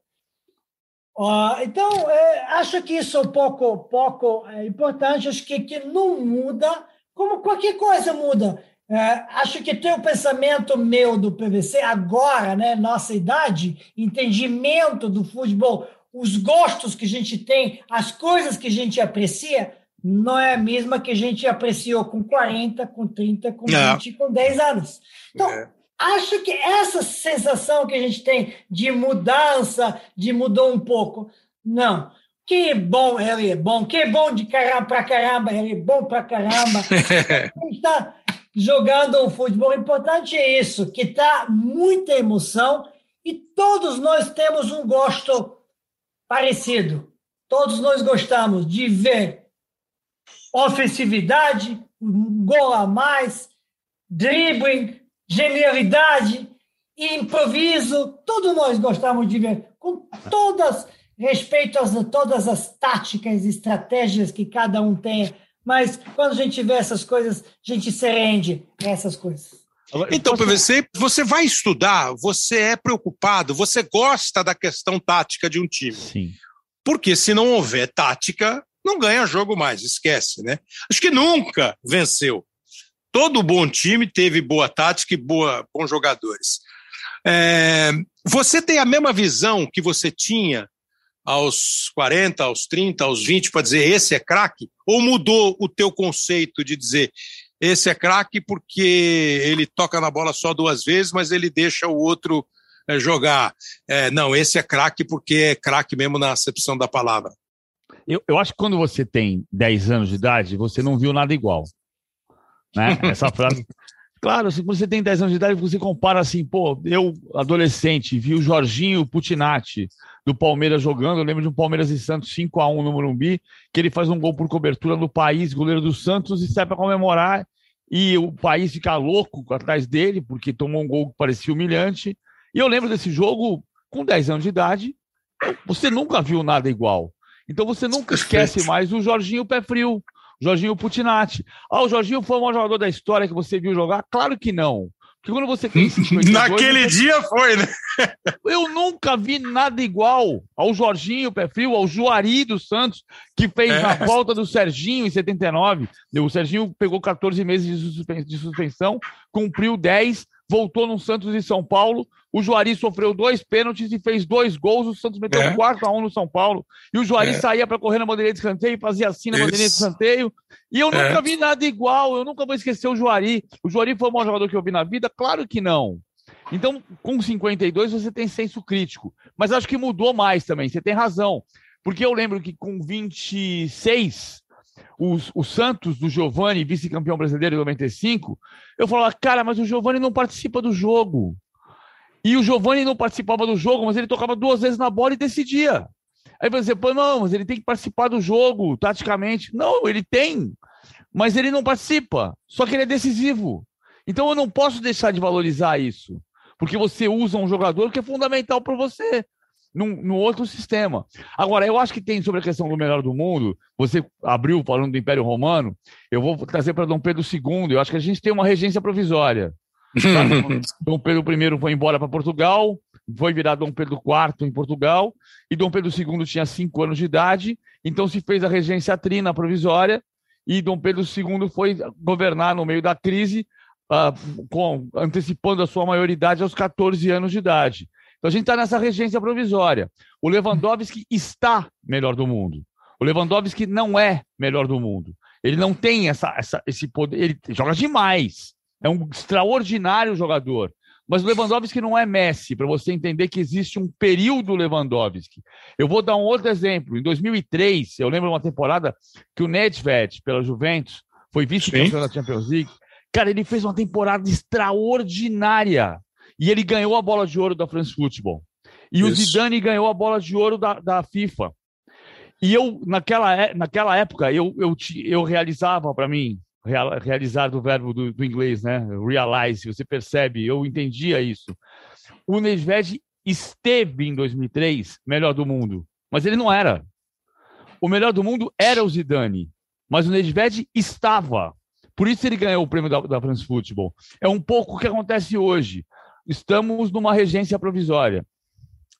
Uh, então, é, acho que isso é um pouco, pouco é, importante, acho que, que não muda, como qualquer coisa muda. É, acho que tem o pensamento meu do PVC agora, né, nossa idade, entendimento do futebol, os gostos que a gente tem, as coisas que a gente aprecia, não é a mesma que a gente apreciou com 40, com 30, com 20, com 10 anos. Então, é. acho que essa sensação que a gente tem de mudança, de mudou um pouco, não. Que bom ele é bom, que bom de caramba para caramba, ele é bom para caramba. <laughs> está jogando o futebol. O importante é isso, que está muita emoção e todos nós temos um gosto parecido. Todos nós gostamos de ver ofensividade, um gol a mais, dribbling, genialidade, improviso. Todos nós gostamos de ver, com todas, respeito a todas as táticas, estratégias que cada um tem. Mas quando a gente vê essas coisas, a gente se rende a essas coisas. Então, PVC, você vai estudar, você é preocupado, você gosta da questão tática de um time. Sim. Porque se não houver tática, não ganha jogo mais, esquece, né? Acho que nunca venceu. Todo bom time teve boa tática e boa, bons jogadores. É, você tem a mesma visão que você tinha aos 40, aos 30, aos 20 para dizer esse é craque? Ou mudou o teu conceito de dizer esse é craque porque ele toca na bola só duas vezes, mas ele deixa o outro é, jogar. É, não, esse é craque porque é craque mesmo na acepção da palavra. Eu, eu acho que quando você tem 10 anos de idade, você não viu nada igual. Né? Essa frase. Claro, assim, quando você tem 10 anos de idade, você compara assim, pô, eu, adolescente, vi o Jorginho Putinati do Palmeiras jogando. Eu lembro de um Palmeiras e Santos 5 a 1 no Morumbi, que ele faz um gol por cobertura no país, goleiro do Santos, e sai para comemorar. E o país fica louco atrás dele, porque tomou um gol que parecia humilhante. E eu lembro desse jogo com 10 anos de idade. Você nunca viu nada igual. Então você nunca esquece mais o Jorginho Pé Frio, Jorginho Putinati. Ah, o Jorginho foi o maior jogador da história que você viu jogar? Claro que não. Porque quando você <laughs> tem 52, Naquele você... dia foi, né? Eu nunca vi nada igual ao Jorginho Pé Frio, ao Juari dos Santos, que fez é. na volta do Serginho em 79. O Serginho pegou 14 meses de suspensão, cumpriu 10, voltou no Santos e São Paulo. O Juari sofreu dois pênaltis e fez dois gols. O Santos meteu é. 4 a 1 no São Paulo. E o Juari é. saía para correr na bandeirinha de escanteio, fazia assim na Isso. bandeirinha de escanteio. E eu nunca é. vi nada igual. Eu nunca vou esquecer o Juari. O Juari foi o maior jogador que eu vi na vida? Claro que não. Então, com 52, você tem senso crítico. Mas acho que mudou mais também. Você tem razão. Porque eu lembro que com 26, os, o Santos do Giovani, vice-campeão brasileiro em 95, eu falava, cara, mas o Giovani não participa do jogo. E o Giovani não participava do jogo, mas ele tocava duas vezes na bola e decidia. Aí você, pô, não, mas ele tem que participar do jogo, taticamente. Não, ele tem, mas ele não participa. Só que ele é decisivo. Então eu não posso deixar de valorizar isso. Porque você usa um jogador que é fundamental para você num, num, outro sistema. Agora, eu acho que tem sobre a questão do melhor do mundo, você abriu falando do Império Romano, eu vou trazer para Dom Pedro II, eu acho que a gente tem uma regência provisória. <laughs> Dom Pedro I foi embora para Portugal, foi virar Dom Pedro IV em Portugal, e Dom Pedro II tinha cinco anos de idade, então se fez a regência trina provisória, e Dom Pedro II foi governar no meio da crise, uh, com, antecipando a sua maioridade aos 14 anos de idade. Então a gente está nessa regência provisória. O Lewandowski está melhor do mundo. O Lewandowski não é melhor do mundo. Ele não tem essa, essa, esse poder. Ele joga demais. É um extraordinário jogador. Mas o Lewandowski não é Messi, para você entender que existe um período Lewandowski. Eu vou dar um outro exemplo. Em 2003, eu lembro uma temporada que o Nedved, pela Juventus, foi vice-campeão da Champions League. Cara, ele fez uma temporada extraordinária. E ele ganhou a bola de ouro da France Football. E Isso. o Zidane ganhou a bola de ouro da, da FIFA. E eu, naquela, é, naquela época, eu, eu, eu realizava para mim, realizar do verbo do, do, inglês, né? Realize, você percebe, eu entendia isso. O Nedved esteve em 2003 melhor do mundo, mas ele não era. O melhor do mundo era o Zidane, mas o Nedved estava. Por isso ele ganhou o prêmio da, da France Football. É um pouco o que acontece hoje. Estamos numa regência provisória.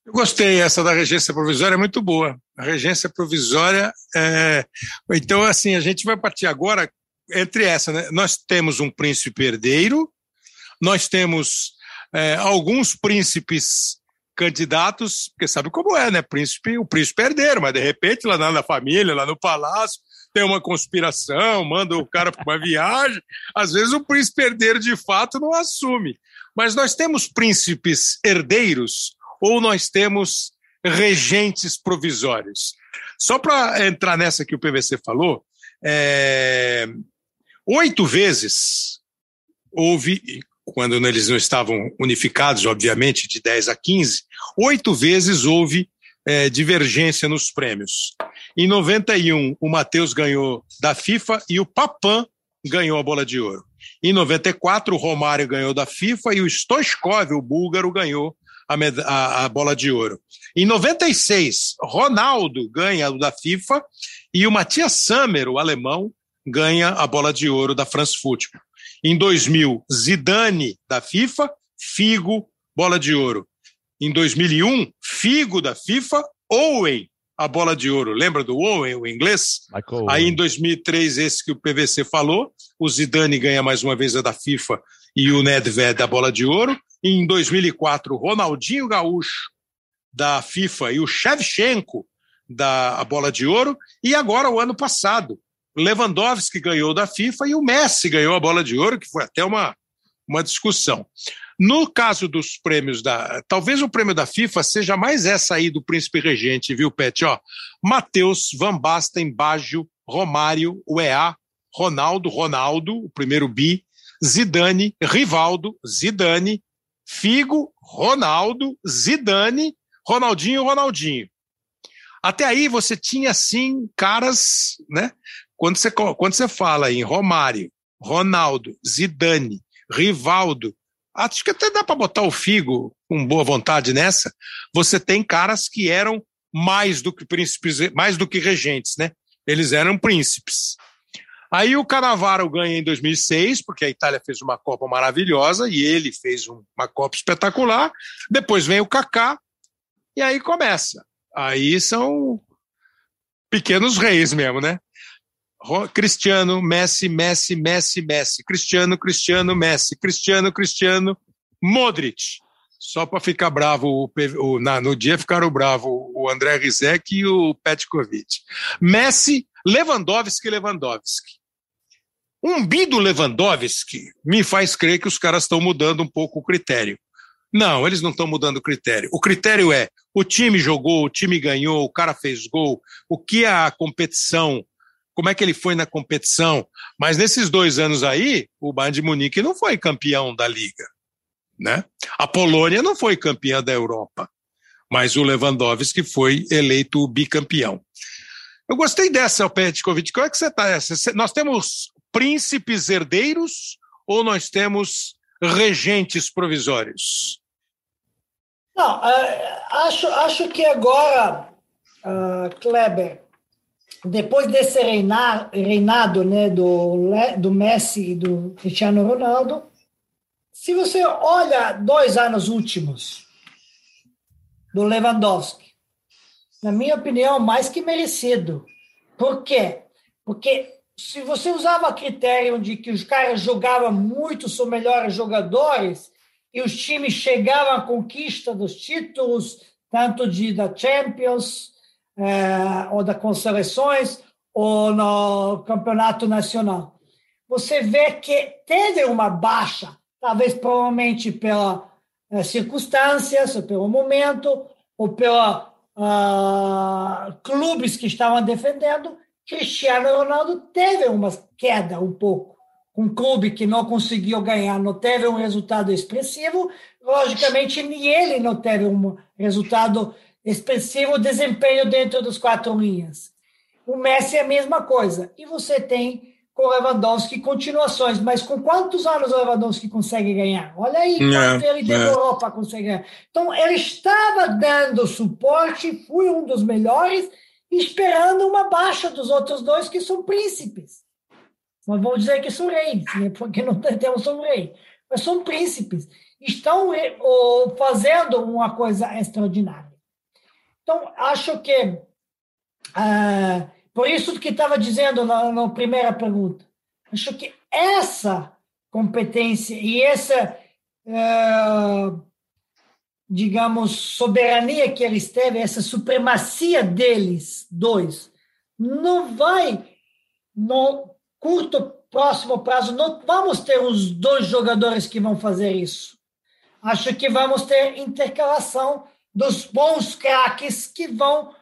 Eu gostei, essa da regência provisória é muito boa. A regência provisória é... Então, assim, a gente vai partir agora entre essa, né? Nós temos um príncipe herdeiro, nós temos é, alguns príncipes candidatos, porque sabe como é, né? Príncipe, o príncipe é herdeiro, mas de repente lá na família, lá no palácio, tem uma conspiração, manda o cara para uma viagem. Às vezes o príncipe herdeiro de fato não assume. Mas nós temos príncipes herdeiros ou nós temos regentes provisórios. Só para entrar nessa que o PVC falou, é... oito vezes houve, quando eles não estavam unificados, obviamente, de 10 a 15, oito vezes houve é, divergência nos prêmios. Em 91, o Matheus ganhou da FIFA e o Papan ganhou a bola de ouro. Em 94, o Romário ganhou da FIFA e o Stoichkov, o búlgaro, ganhou a, a, a, bola de ouro. Em 96, Ronaldo ganha o da FIFA e o Matias Sammer, o alemão, ganha a bola de ouro da France Football. Em 2000, Zidane da FIFA, Figo, bola de ouro. Em 2001, Figo da FIFA, Owen, a bola de ouro. Lembra do Owen, o inglês? Michael Aí em 2003, esse que o PVC falou, o Zidane ganha mais uma vez a da FIFA e o Nedved a bola de ouro. Em 2004, Ronaldinho Gaúcho da FIFA e o Shevchenko da bola de ouro. E agora, o ano passado, Lewandowski ganhou da FIFA e o Messi ganhou a bola de ouro, que foi até uma, uma discussão. No caso dos prêmios da. Talvez o prêmio da FIFA seja mais essa aí do príncipe regente, viu, Pet? Ó, Matheus, Van Basten, Baggio, Romário, UEA, Ronaldo, Ronaldo, o primeiro bi, Zidane, Rivaldo, Zidane, Figo, Ronaldo, Zidane, Ronaldinho, Ronaldinho. Até aí você tinha sim caras, né? Quando você, quando você fala em Romário, Ronaldo, Zidane, Rivaldo, acho que até dá para botar o Figo com boa vontade nessa. Você tem caras que eram mais do que príncipes, mais do que regentes, né? Eles eram príncipes. Aí o Canavaro ganha em 2006, porque a Itália fez uma Copa maravilhosa e ele fez uma Copa espetacular. Depois vem o Kaká e aí começa. Aí são pequenos reis mesmo, né? Cristiano, Messi, Messi, Messi, Messi. Cristiano, Cristiano, Messi. Cristiano, Cristiano, Modric. Só para ficar bravo, o, o, na, no dia ficaram bravo o André Rizek e o Petkovic. Messi, Lewandowski, Lewandowski. Um bi do Lewandowski me faz crer que os caras estão mudando um pouco o critério. Não, eles não estão mudando o critério. O critério é: o time jogou, o time ganhou, o cara fez gol, o que a competição, como é que ele foi na competição. Mas nesses dois anos aí, o Bayern de Munique não foi campeão da Liga. Né? A Polônia não foi campeã da Europa, mas o Lewandowski foi eleito bicampeão. Eu gostei dessa, Petkovic. Como é que você está? Nós temos príncipes herdeiros ou nós temos regentes provisórios? Não, uh, acho, acho que agora, uh, Kleber, depois desse reinado né, do, do Messi e do Cristiano Ronaldo, Se você olha dois anos últimos do Lewandowski, na minha opinião, mais que merecido. Por quê? Porque se você usava critério de que os caras jogavam muito, são melhores jogadores, e os times chegavam à conquista dos títulos, tanto de da Champions, é, ou da Consolações, ou no Campeonato Nacional. Você vê que teve uma baixa, talvez provavelmente pela é, circunstâncias, ou pelo momento, ou pela uh, clubes que estavam defendendo, Cristiano Ronaldo teve uma queda um pouco. Um clube que não conseguiu ganhar, não teve um resultado expressivo, logicamente, nem ele não teve um resultado expressivo, desempenho dentro dos quatro linhas. O Messi é a mesma coisa. E você tem com o Lewandowski continuações, mas com quantos anos o Lewandowski consegue ganhar? Olha aí quanto é, ele demorou é. para conseguir ganhar. Então, ele estava dando suporte, foi um dos melhores, esperando uma baixa dos outros dois, que são príncipes. Não vou dizer que são reis, né? porque não temos um rei, mas são príncipes. Estão fazendo uma coisa extraordinária. Então, acho que. Ah, por isso que estava dizendo na, na, primeira pergunta. Acho que essa competência e essa, uh, digamos, soberania que eles teve, essa supremacia deles dois, não vai, no curto, próximo prazo, não vamos ter os dois jogadores que vão fazer isso. Acho que vamos ter intercalação dos bons craques que vão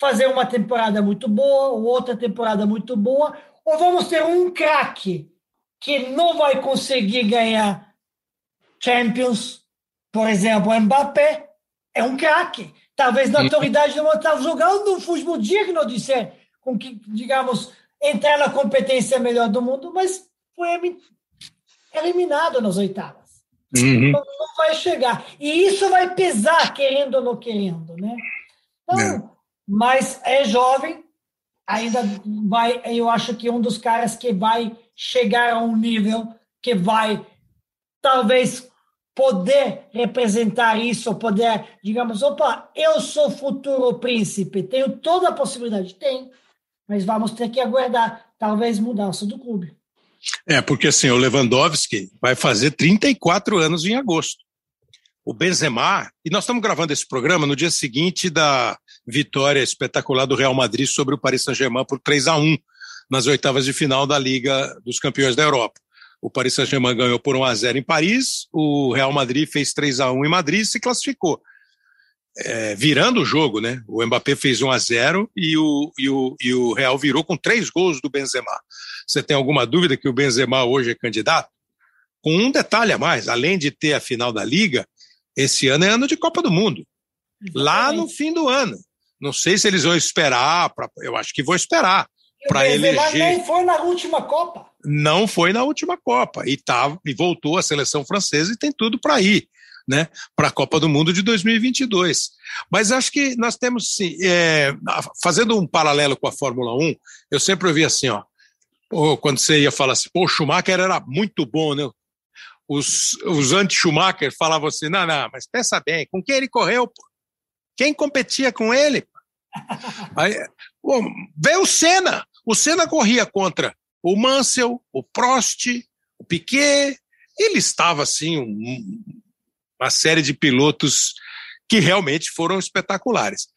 fazer uma temporada muito boa, ou outra temporada muito boa, ou vamos ter um craque que não vai conseguir ganhar Champions, por exemplo, Mbappé é um craque. Talvez na autoridade não está jogando um futebol digno de ser, com que, digamos, entrar na competência melhor do mundo, mas foi eliminado nas oitavas. Uhum. Então, não vai chegar. E isso vai pesar, querendo ou não querendo, né? Então, é mas é jovem, ainda vai, eu acho que é um dos caras que vai chegar a um nível que vai talvez poder representar isso, poder, digamos, opa, eu sou futuro príncipe, tenho toda a possibilidade, tem, mas vamos ter que aguardar, talvez mudança do clube. É, porque assim, o Lewandowski vai fazer 34 anos em agosto o Benzema, e nós estamos gravando esse programa no dia seguinte da vitória espetacular do Real Madrid sobre o Paris Saint-Germain por 3 a 1 nas oitavas de final da Liga dos Campeões da Europa. O Paris Saint-Germain ganhou por 1 a 0 em Paris, o Real Madrid fez 3 a 1 em Madrid e se classificou. É, virando o jogo, né? O Mbappé fez 1 a 0 e o, e o, e o Real virou com três gols do Benzema. Você tem alguma dúvida que o Benzema hoje é candidato? Com um detalhe a mais, além de ter a final da Liga, esse ano é ano de Copa do Mundo. Lá no fim do ano. Não sei se eles vão esperar, pra, eu acho que vão esperar para eleger. nem foi na última Copa. Não foi na última Copa e tá, e voltou a seleção francesa e tem tudo para ir, né? Para a Copa do Mundo de 2022. Mas acho que nós temos sim, é, fazendo um paralelo com a Fórmula 1, eu sempre ouvi assim, ó, quando você ia falar assim, pô, o Schumacher era muito bom, né? os, os anti-Schumacher falavam assim: não, não, mas pensa bem, com quem ele correu? Pô? Quem competia com ele? <laughs> Aí, veio o Senna. O Senna corria contra o Mansell, o Prost, o Piquet. Ele estava assim, um, uma série de pilotos que realmente foram espetaculares.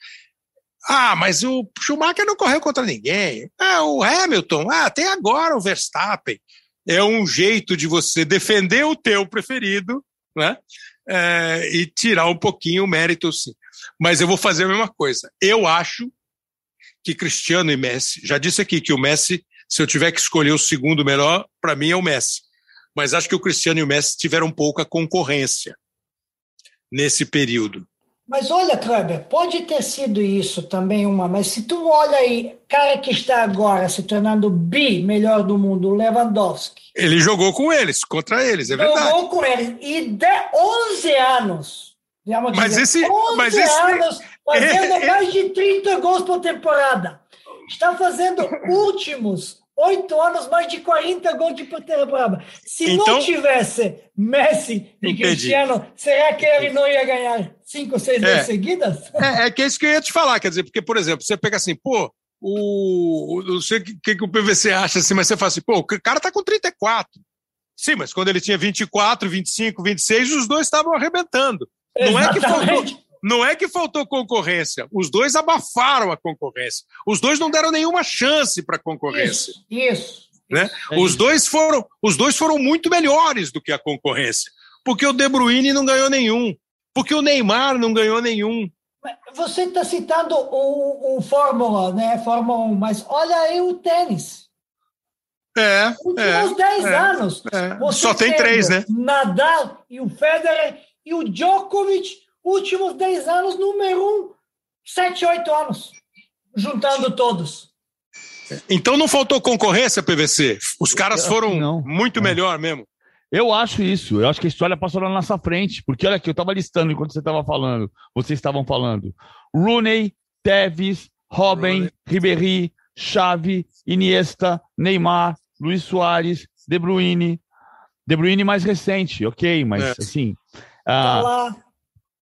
Ah, mas o Schumacher não correu contra ninguém. Ah, o Hamilton, ah, tem agora o Verstappen é um jeito de você defender o teu preferido, né? É, e tirar um pouquinho o mérito, sim. Mas eu vou fazer a mesma coisa. Eu acho que Cristiano e Messi, já disse aqui que o Messi, se eu tiver que escolher o segundo melhor, para mim é o Messi. Mas acho que o Cristiano e o Messi tiveram pouca concorrência nesse período. Mas olha, Kleber, pode ter sido isso também uma, mas se tu olha aí, cara que está agora se tornando bi melhor do mundo, Lewandowski. Ele jogou com eles, contra eles, é verdade. Jogou com eles e de 11 anos. Mas dizer, esse, 11 mas esse, anos fazendo é, <laughs> mais de 30 gols por temporada. Está fazendo <laughs> últimos oito anos, mais de 40 gols de temporada. Se então, não tivesse Messi e entendi. Cristiano, será que ele não ia ganhar cinco, seis é, vezes seguidas? É, é que é isso que eu ia te falar, quer dizer, porque, por exemplo, você pega assim, pô, o, não sei o que, que o PVC acha assim, mas você fala assim, pô, o cara tá com 34. Sim, mas quando ele tinha 24, 25, 26, os dois estavam arrebentando. Não é que faltou, não é que faltou concorrência, os dois abafaram a concorrência. Os dois não deram nenhuma chance para a concorrência. Isso, isso. Né? É os, isso. Dois foram, os dois foram muito melhores do que a concorrência. Porque o De Bruyne não ganhou nenhum. Porque o Neymar não ganhou nenhum. Você está citando o, o Fórmula, né? Fórmula 1, mas olha aí o tênis. É. Últimos é, 10 é, anos. É. Só tem três, né? Nadal e o Federer e o Djokovic últimos 10 anos, número um, 7, 8 anos, juntando todos. Então não faltou concorrência, PVC? Os caras foram não, muito não. melhor mesmo. Eu acho isso. Eu acho que a história passou na nossa frente. Porque olha aqui, eu estava listando enquanto você estava falando. Vocês estavam falando. Rooney, Tevez, Robin, Ribéry, Xavi, Iniesta, Neymar, Luiz Soares, De Bruyne. De Bruyne mais recente, ok, mas é. assim. Ah,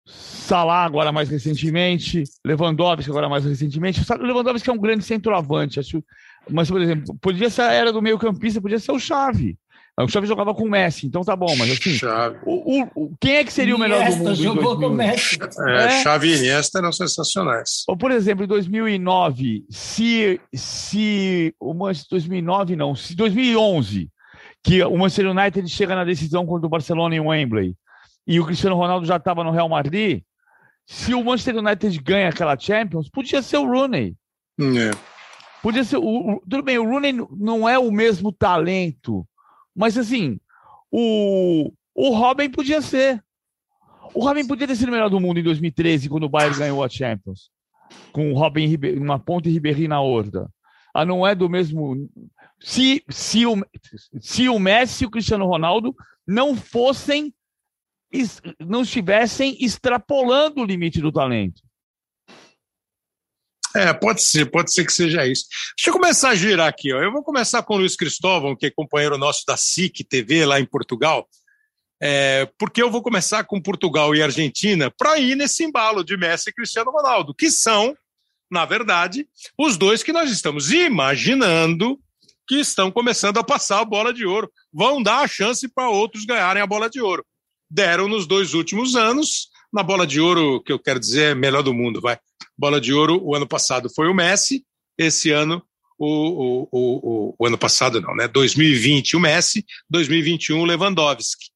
Salah agora mais recentemente, Lewandowski agora mais recentemente. O Lewandowski é um grande centroavante, acho. Mas, por exemplo, podia ser a era do meio campista, podia ser o Xavi. O Xavi jogava com o Messi, então tá bom, mas assim, o, o, quem é que seria o melhor Iniesta do mundo jogou com o Messi. É, é? Xavi e Iniesta eram sensacionais. Ou, por exemplo, em 2009, se, se o Manchester 2009 não, se 2011, que o Manchester United chega na decisão contra o Barcelona em Wembley, e o Cristiano Ronaldo já estava no Real Madrid, se o Manchester United ganha aquela Champions, podia ser o Rooney. É. Podia ser. O, o, tudo bem, o Rooney não é o mesmo talento, mas assim, o, o Robin podia ser. O Robin podia ter sido o melhor do mundo em 2013, quando o Bayern ganhou a Champions. Com o Robin uma ponta e Ribéry na horda. Ah, não é do mesmo. Se, se, o, se o Messi e o Cristiano Ronaldo não fossem não estivessem extrapolando o limite do talento. É, pode ser, pode ser que seja isso. Deixa eu começar a girar aqui. Ó. Eu vou começar com o Luiz Cristóvão, que é companheiro nosso da SIC TV lá em Portugal, é, porque eu vou começar com Portugal e Argentina para ir nesse embalo de Messi e Cristiano Ronaldo, que são, na verdade, os dois que nós estamos imaginando que estão começando a passar a bola de ouro. Vão dar a chance para outros ganharem a bola de ouro deram nos dois últimos anos. Na bola de ouro, que eu quero dizer, é melhor do mundo, vai. Bola de ouro, o ano passado foi o Messi, esse ano, o, o, o, o ano passado não, né? 2020 o Messi, 2021 o Lewandowski.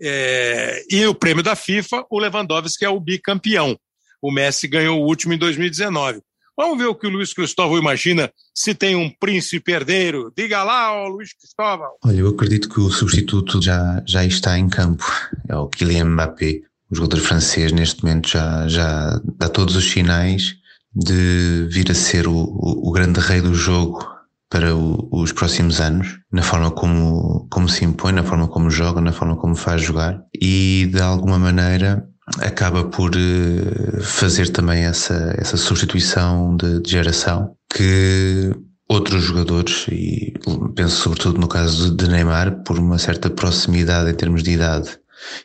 É, e o prêmio da FIFA, o Lewandowski é o bicampeão. O Messi ganhou o último em 2019. Vamos ver o que o Luiz Cristóvão imagina se tem um príncipe herdeiro. Diga lá, ó, Luiz Cristóvão. Olha, eu acredito que o substituto já, já está em campo. É o Kylian Mbappé. O jogador francês neste momento já, já dá todos os sinais de vir a ser o, o, o grande rei do jogo para o, os próximos anos, na forma como, como se impõe, na forma como joga, na forma como faz jogar e de alguma maneira acaba por eh, fazer também essa, essa substituição de, de geração que outros jogadores, e penso sobretudo no caso de Neymar, por uma certa proximidade em termos de idade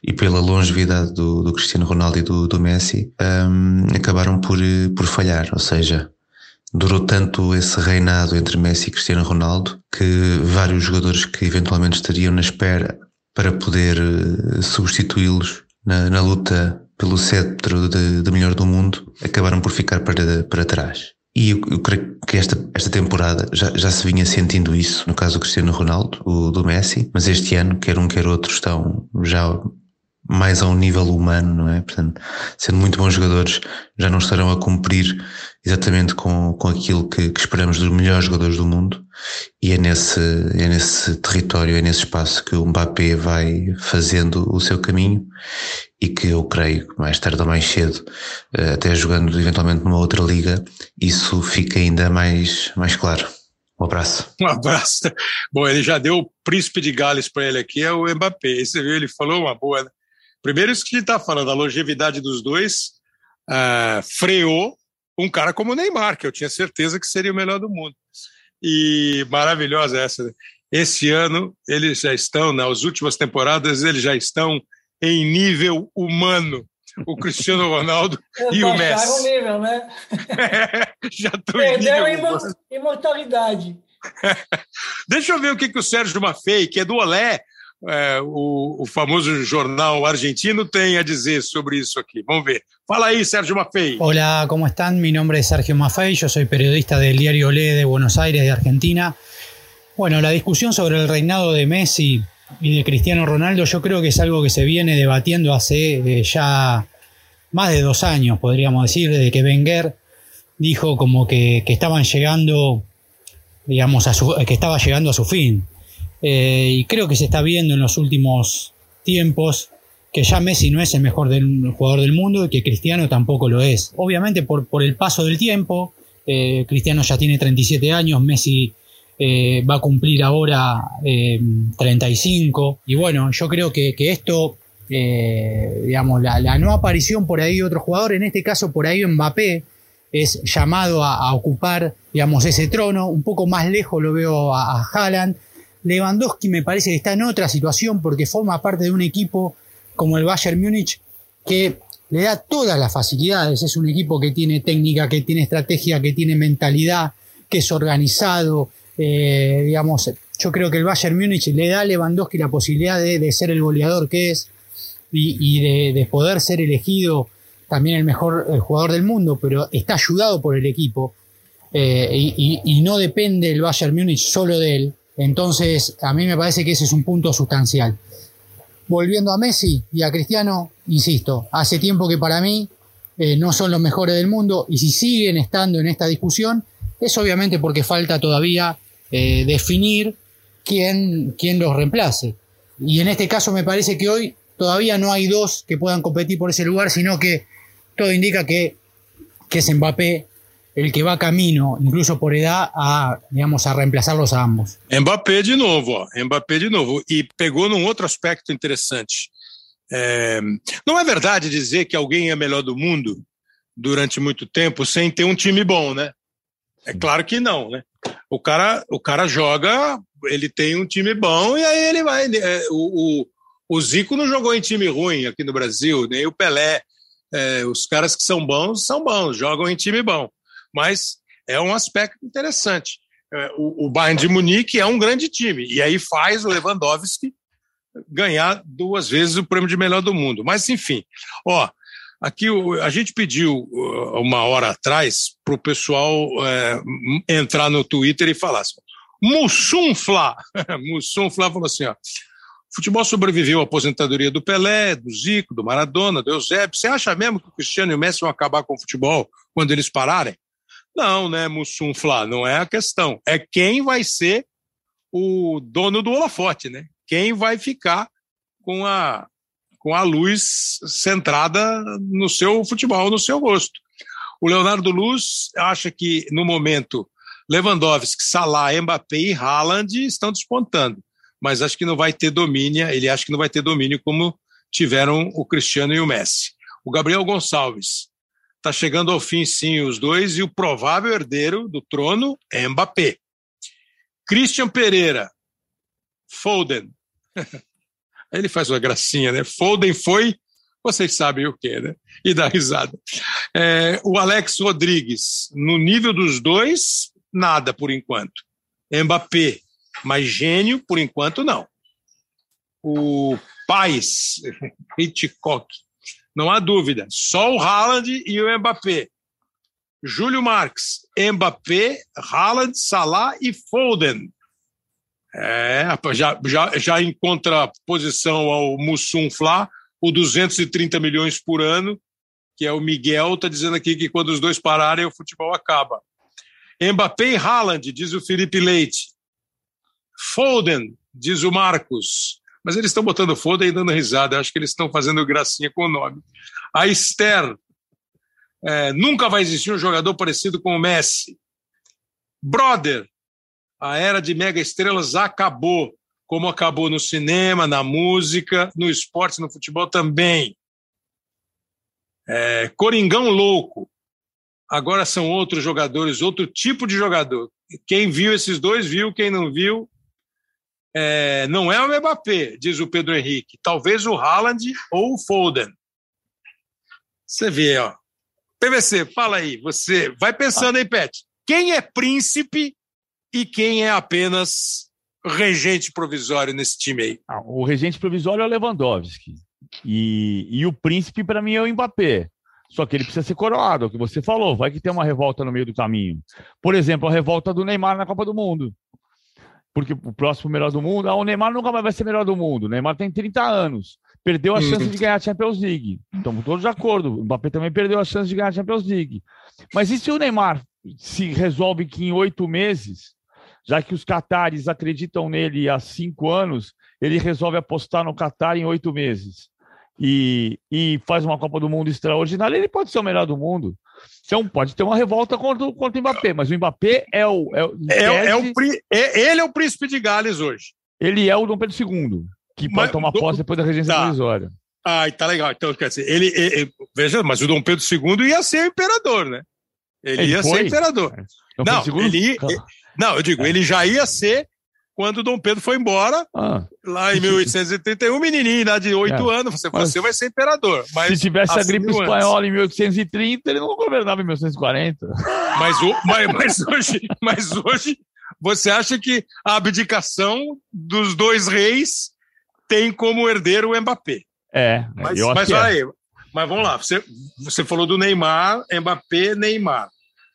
e pela longevidade do, do Cristiano Ronaldo e do, do Messi, um, acabaram por, eh, por falhar. Ou seja, durou tanto esse reinado entre Messi e Cristiano Ronaldo que vários jogadores que eventualmente estariam na espera para poder eh, substituí-los na, na luta pelo cetro de, de, melhor do mundo, acabaram por ficar para, para trás. E eu, eu creio que esta, esta temporada já, já se vinha sentindo isso, no caso do Cristiano Ronaldo, o do Messi, mas este ano, quer um quer outro, estão já mais a um nível humano, não é? Portanto, sendo muito bons jogadores, já não estarão a cumprir exatamente com, com aquilo que, que esperamos dos melhores jogadores do mundo e é nesse, é nesse território, é nesse espaço que o Mbappé vai fazendo o seu caminho e que eu creio que mais tarde ou mais cedo, eh, até jogando eventualmente numa outra liga, isso fica ainda mais, mais claro. Um abraço. Um abraço. <laughs> Bom, ele já deu o príncipe de Gales para ele aqui, é o Mbappé. Você viu, ele falou uma boa. Né? Primeiro, isso que ele está falando, a longevidade dos dois uh, freou um cara como o Neymar, que eu tinha certeza que seria o melhor do mundo. E maravilhosa essa. Né? Esse ano, eles já estão, nas últimas temporadas, eles já estão em nível humano. O Cristiano <laughs> Ronaldo e o Messi. o nível, né? <laughs> já estão Perderam em nível imortalidade. <laughs> Deixa eu ver o que, que o Sérgio Maffei, que é do Olé, é, o, o, famoso jornal argentino, tem a dizer sobre isso aquí. Vamos ver. Fala ahí, Sergio Maffei. Hola, ¿cómo están? Mi nombre es Sergio Maffei, yo soy periodista del diario Olé de Buenos Aires, de Argentina. Bueno, la discusión sobre el reinado de Messi y de Cristiano Ronaldo yo creo que es algo que se viene debatiendo hace eh, ya más de dos años, podríamos decir, desde que Wenger dijo como que, que estaban llegando, digamos, a su, que estaba llegando a su fin. Eh, y creo que se está viendo en los últimos tiempos que ya Messi no es el mejor jugador del mundo y que Cristiano tampoco lo es. Obviamente por, por el paso del tiempo, eh, Cristiano ya tiene 37 años, Messi eh, va a cumplir ahora 35 y bueno, yo creo que, que esto, digamos, la, no aparición por ahí de otro jugador, en este caso por ahí Mbappé, es llamado a, a ocupar, digamos, ese trono, un poco más lejos lo veo a, a Haaland, Lewandowski me parece que está en otra situación porque forma parte de un equipo como el Bayern Múnich que le da todas las facilidades. Es un equipo que tiene técnica, que tiene estrategia, que tiene mentalidad, que es organizado. Eh, digamos, yo creo que el Bayern Múnich le da a Lewandowski la posibilidad de, ser el goleador que es y, de, poder ser elegido también el mejor jugador del mundo, pero está ayudado por el equipo eh, y, y, no depende el Bayern Múnich solo de él. Entonces, a mí me parece que ese es un punto sustancial. Volviendo a Messi y a Cristiano, insisto, hace tiempo que para mí eh, no son los mejores del mundo y si siguen estando en esta discusión, es obviamente porque falta todavía eh, definir quién, quién los reemplace. Y en este caso me parece que hoy todavía no hay dos que puedan competir por ese lugar, sino que todo indica que, que es Mbappé el que va camino, incluso por edad, a, digamos, a reemplazarlos a ambos. Mbappé de novo. Mbappé de novo. E pegou num outro aspecto interessante. É, não é verdade dizer que alguém é melhor do mundo durante muito tempo sem ter um time bom, né? É claro que não, né? O cara, o cara joga, ele tem um time bom e aí ele vai. É, o, o, o Zico não jogou em time ruim aqui no Brasil, nem o Pelé. É, os caras que são bons são bons, jogam em time bom mas é um aspecto interessante. É, o, o Bayern de Munique é um grande time, e aí faz o Lewandowski ganhar duas vezes o prêmio de melhor do mundo. Mas, enfim, ó, aqui a gente pediu uh, uma hora atrás para o pessoal é, entrar no Twitter e falar assim, Mussunfla, <laughs> Mussunfla falou assim, ó, futebol sobreviveu à aposentadoria do Pelé, do Zico, do Maradona, do Eusébio. Você acha mesmo que o Cristiano e o Messi vão acabar com o futebol quando eles pararem? Não, né, Mussum Flá, não é a questão. É quem vai ser o dono do holofote, né? Quem vai ficar com a, com a luz centrada no seu futebol, no seu gosto. O Leonardo Luz acha que, no momento, Lewandowski, Salah, Mbappé e Haaland estão despontando, mas acho que não vai ter domínio, ele acha que não vai ter domínio como tiveram o Cristiano e o Messi. O Gabriel Gonçalves Está chegando ao fim, sim, os dois, e o provável herdeiro do trono é Mbappé. Christian Pereira, Foden. <laughs> Ele faz uma gracinha, né? Foden foi, vocês sabem o que, né? E dá risada. É, o Alex Rodrigues, no nível dos dois, nada por enquanto. Mbappé, mas gênio, por enquanto, não. O Pais, <laughs> Hitchcock, não há dúvida. Só o Haaland e o Mbappé. Júlio Marques, Mbappé, Haaland, Salah e Foden. É, já, já, já em contraposição ao Mussum Flá, o 230 milhões por ano, que é o Miguel, está dizendo aqui que quando os dois pararem, o futebol acaba. Mbappé e Haaland, diz o Felipe Leite. Foden, diz o Marcos. Mas eles estão botando foda e dando risada. Eu acho que eles estão fazendo gracinha com o nome. A Esther. É, nunca vai existir um jogador parecido com o Messi. Brother. A era de mega estrelas acabou. Como acabou no cinema, na música, no esporte, no futebol também. É, Coringão louco. agora são outros jogadores, outro tipo de jogador. Quem viu esses dois viu, quem não viu. É, não é o Mbappé, diz o Pedro Henrique. Talvez o Haaland ou o Foden. Você vê, ó. PVC, fala aí. Você vai pensando aí, Pet. Quem é príncipe e quem é apenas regente provisório nesse time aí? Ah, o regente provisório é o Lewandowski. E, e o príncipe, para mim, é o Mbappé. Só que ele precisa ser coroado, é o que você falou. Vai que tem uma revolta no meio do caminho. Por exemplo, a revolta do Neymar na Copa do Mundo. Porque o próximo melhor do mundo, ah, o Neymar nunca mais vai ser melhor do mundo. O Neymar tem 30 anos. Perdeu a uhum. chance de ganhar a Champions League. Estamos todos de acordo. O Mbappé também perdeu a chance de ganhar a Champions League. Mas e se o Neymar se resolve que em oito meses, já que os catares acreditam nele há cinco anos, ele resolve apostar no Qatar em oito meses? E, e faz uma Copa do Mundo extraordinária, ele pode ser o melhor do mundo. Então pode ter uma revolta contra, contra o Mbappé, mas o Mbappé é o. É, é, é, é o é, ele é o príncipe de Gales hoje. Ele é o Dom Pedro II, que mas, pode tomar posse depois da regência tá. provisória. Ah, tá legal. Então, quer dizer, ele, ele, veja, mas o Dom Pedro II ia ser imperador, né? Ele, ele ia foi? ser imperador. É. Não, ele, não, eu digo, ele já ia ser quando Dom Pedro foi embora, ah, lá em 1881, menininho, lá de oito é, anos, você, você vai ser imperador. se tivesse a gripe espanhola em 1830, ele não governava em 1940. Mas, o, mas, mas, hoje, mas hoje, você acha que a abdicação dos dois reis tem como herdeiro o Mbappé? É, mas, eu mas olha é. aí, mas vamos lá, você, você falou do Neymar, Mbappé, Neymar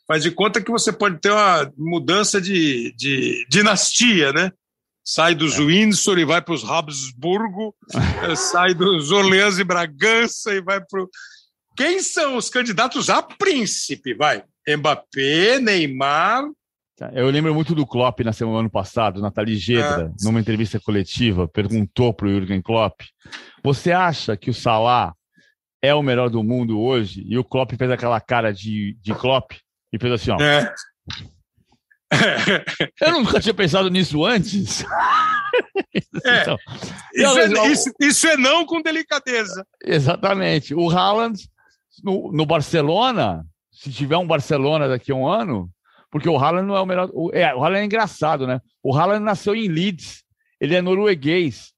faz de conta que você pode ter uma mudança de, de dinastia, né? Sai dos é. Windsor e vai para os Habsburgo, eh, sai dos Orleans e Bragança e vai para Quem são os candidatos a príncipe? Vai. Mbappé, Neymar. Tá, eu lembro muito do Klopp na semana ano passado, Nathalie Gedra, é. numa entrevista coletiva, perguntou para o Jürgen Klopp: Você acha que o Salah é o melhor do mundo hoje? E o Klopp fez aquela cara de, de Klopp e fez assim, ó. É. <laughs> Eu nunca tinha pensado nisso antes. É. <laughs> Então, isso, é, isso, isso, é não com delicadeza. Exatamente. O Haaland, no, no, Barcelona, se tiver um Barcelona daqui a um ano, porque o Haaland não é o melhor. O, é, o Haaland é engraçado, né? O Haaland nasceu em Leeds. Ele é norueguês.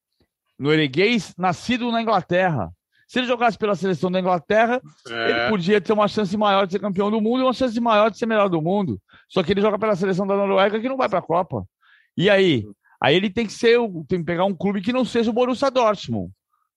Norueguês, nascido na Inglaterra. Se ele jogasse pela seleção da Inglaterra, é. ele podia ter uma chance maior de ser campeão do mundo e uma chance maior de ser melhor do mundo. Só que ele joga pela seleção da Noruega que não vai para a Copa. E aí? Aí ele tem que ser, tem que pegar um clube que não seja o Borussia Dortmund.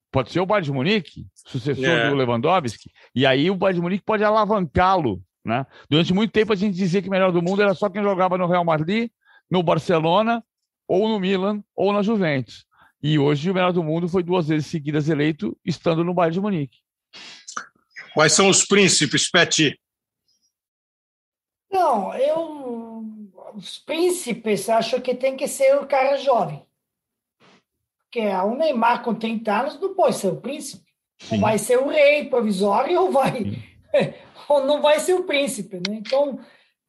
Pode ser o Bayern de Munique, sucessor é. do Lewandowski. E aí o Bayern de Munique pode alavancá-lo, né? Durante muito tempo a gente dizia que o melhor do mundo era só quem jogava no Real Madrid, no Barcelona, ou no Milan, ou na Juventus. E hoje o melhor do mundo foi duas vezes seguidas eleito, estando no Bayern de Munique. Quais são os príncipes, Peti? Não, eu. Os príncipes acho que tem que ser o cara jovem. Porque o Neymar com 30 anos não pode ser o príncipe. Sim. Ou vai ser o rei provisório ou vai. <laughs> ou não vai ser o príncipe, né? Então,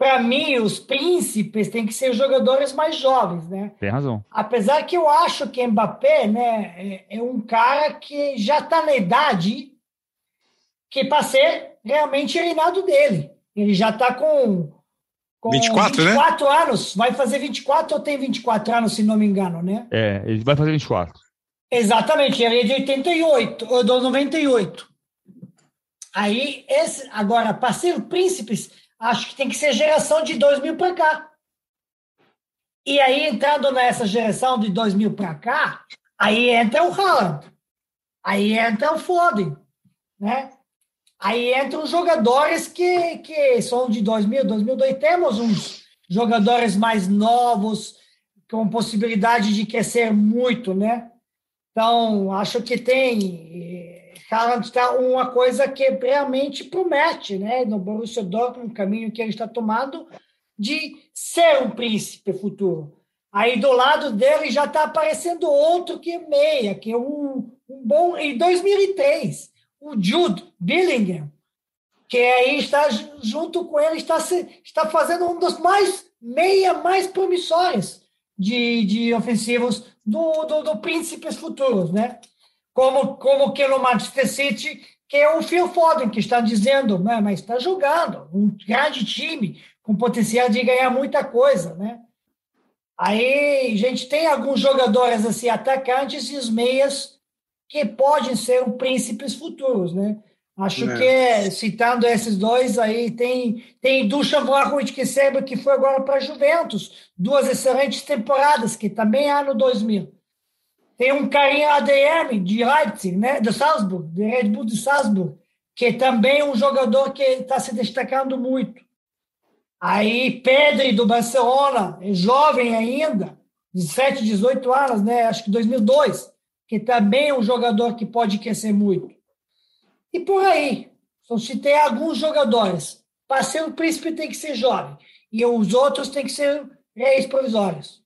para mim, os príncipes têm que ser jogadores mais jovens, né? Tem razão. Apesar que eu acho que Mbappé, né, é, é um cara que já está na idade que para ser realmente reinado dele. Ele já está com, com 24, 24 né? anos. Vai fazer 24 ou tem 24 anos, se não me engano, né? É, ele vai fazer 24. Exatamente, ele é de 88, ou de 98. Aí, esse, agora, para ser príncipes acho que tem que ser geração de 2000 para cá. E aí, entrando nessa geração de 2000 para cá, aí entra o Haaland, aí entra o Foden, né? Aí entram jogadores que, que são de 2000, 2002. Temos uns jogadores mais novos, com possibilidade de crescer muito, né? Então, acho que tem Haaland está uma coisa que realmente promete, né? No Borussia Dortmund, um caminho que ele está tomando de ser um príncipe futuro. Aí do lado dele já está aparecendo outro que é meia, que é um, um bom. Em 2003, o Jude Billingham, que aí está junto com ele, está, está fazendo um dos mais meia mais promissores de, de ofensivos do, do, do Príncipes Futuros, né? Como, como que no Manchester City, que é o Phil Foden, que está dizendo, né, mas está jogando, um grande time, com potencial de ganhar muita coisa, né? Aí a gente tem alguns jogadores assim, atacantes e os meias que podem ser príncipes futuros, né? Acho é. que, citando esses dois aí, tem, tem Dusan Vlahovic, que sempre que foi agora para Juventus, duas excelentes temporadas, que também é ano 2000. Tem um Karim ADM de Leipzig, né, de Salzburg, de Red Bull de Salzburg, que também é um jogador que está se destacando muito. Aí Pedri do Barcelona, é jovem ainda, 17, 18 anos, né, acho que 2002, que também é um jogador que pode crescer muito. E por aí, só citei alguns jogadores. Para ser um príncipe tem que ser jovem, e os outros têm que ser reis provisórios.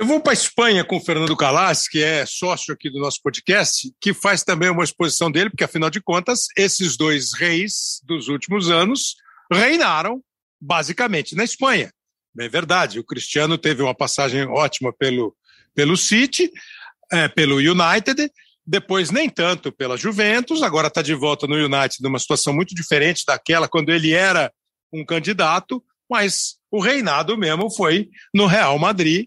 Eu vou para a Espanha com o Fernando Calas, que é sócio aqui do nosso podcast, que faz também uma exposição dele, porque afinal de contas, esses dois reis dos últimos anos reinaram basicamente na Espanha. É verdade, o Cristiano teve uma passagem ótima pelo, pelo City, é, pelo United, depois nem tanto pela Juventus, agora está de volta no United numa situação muito diferente daquela quando ele era um candidato, mas o reinado mesmo foi no Real Madrid,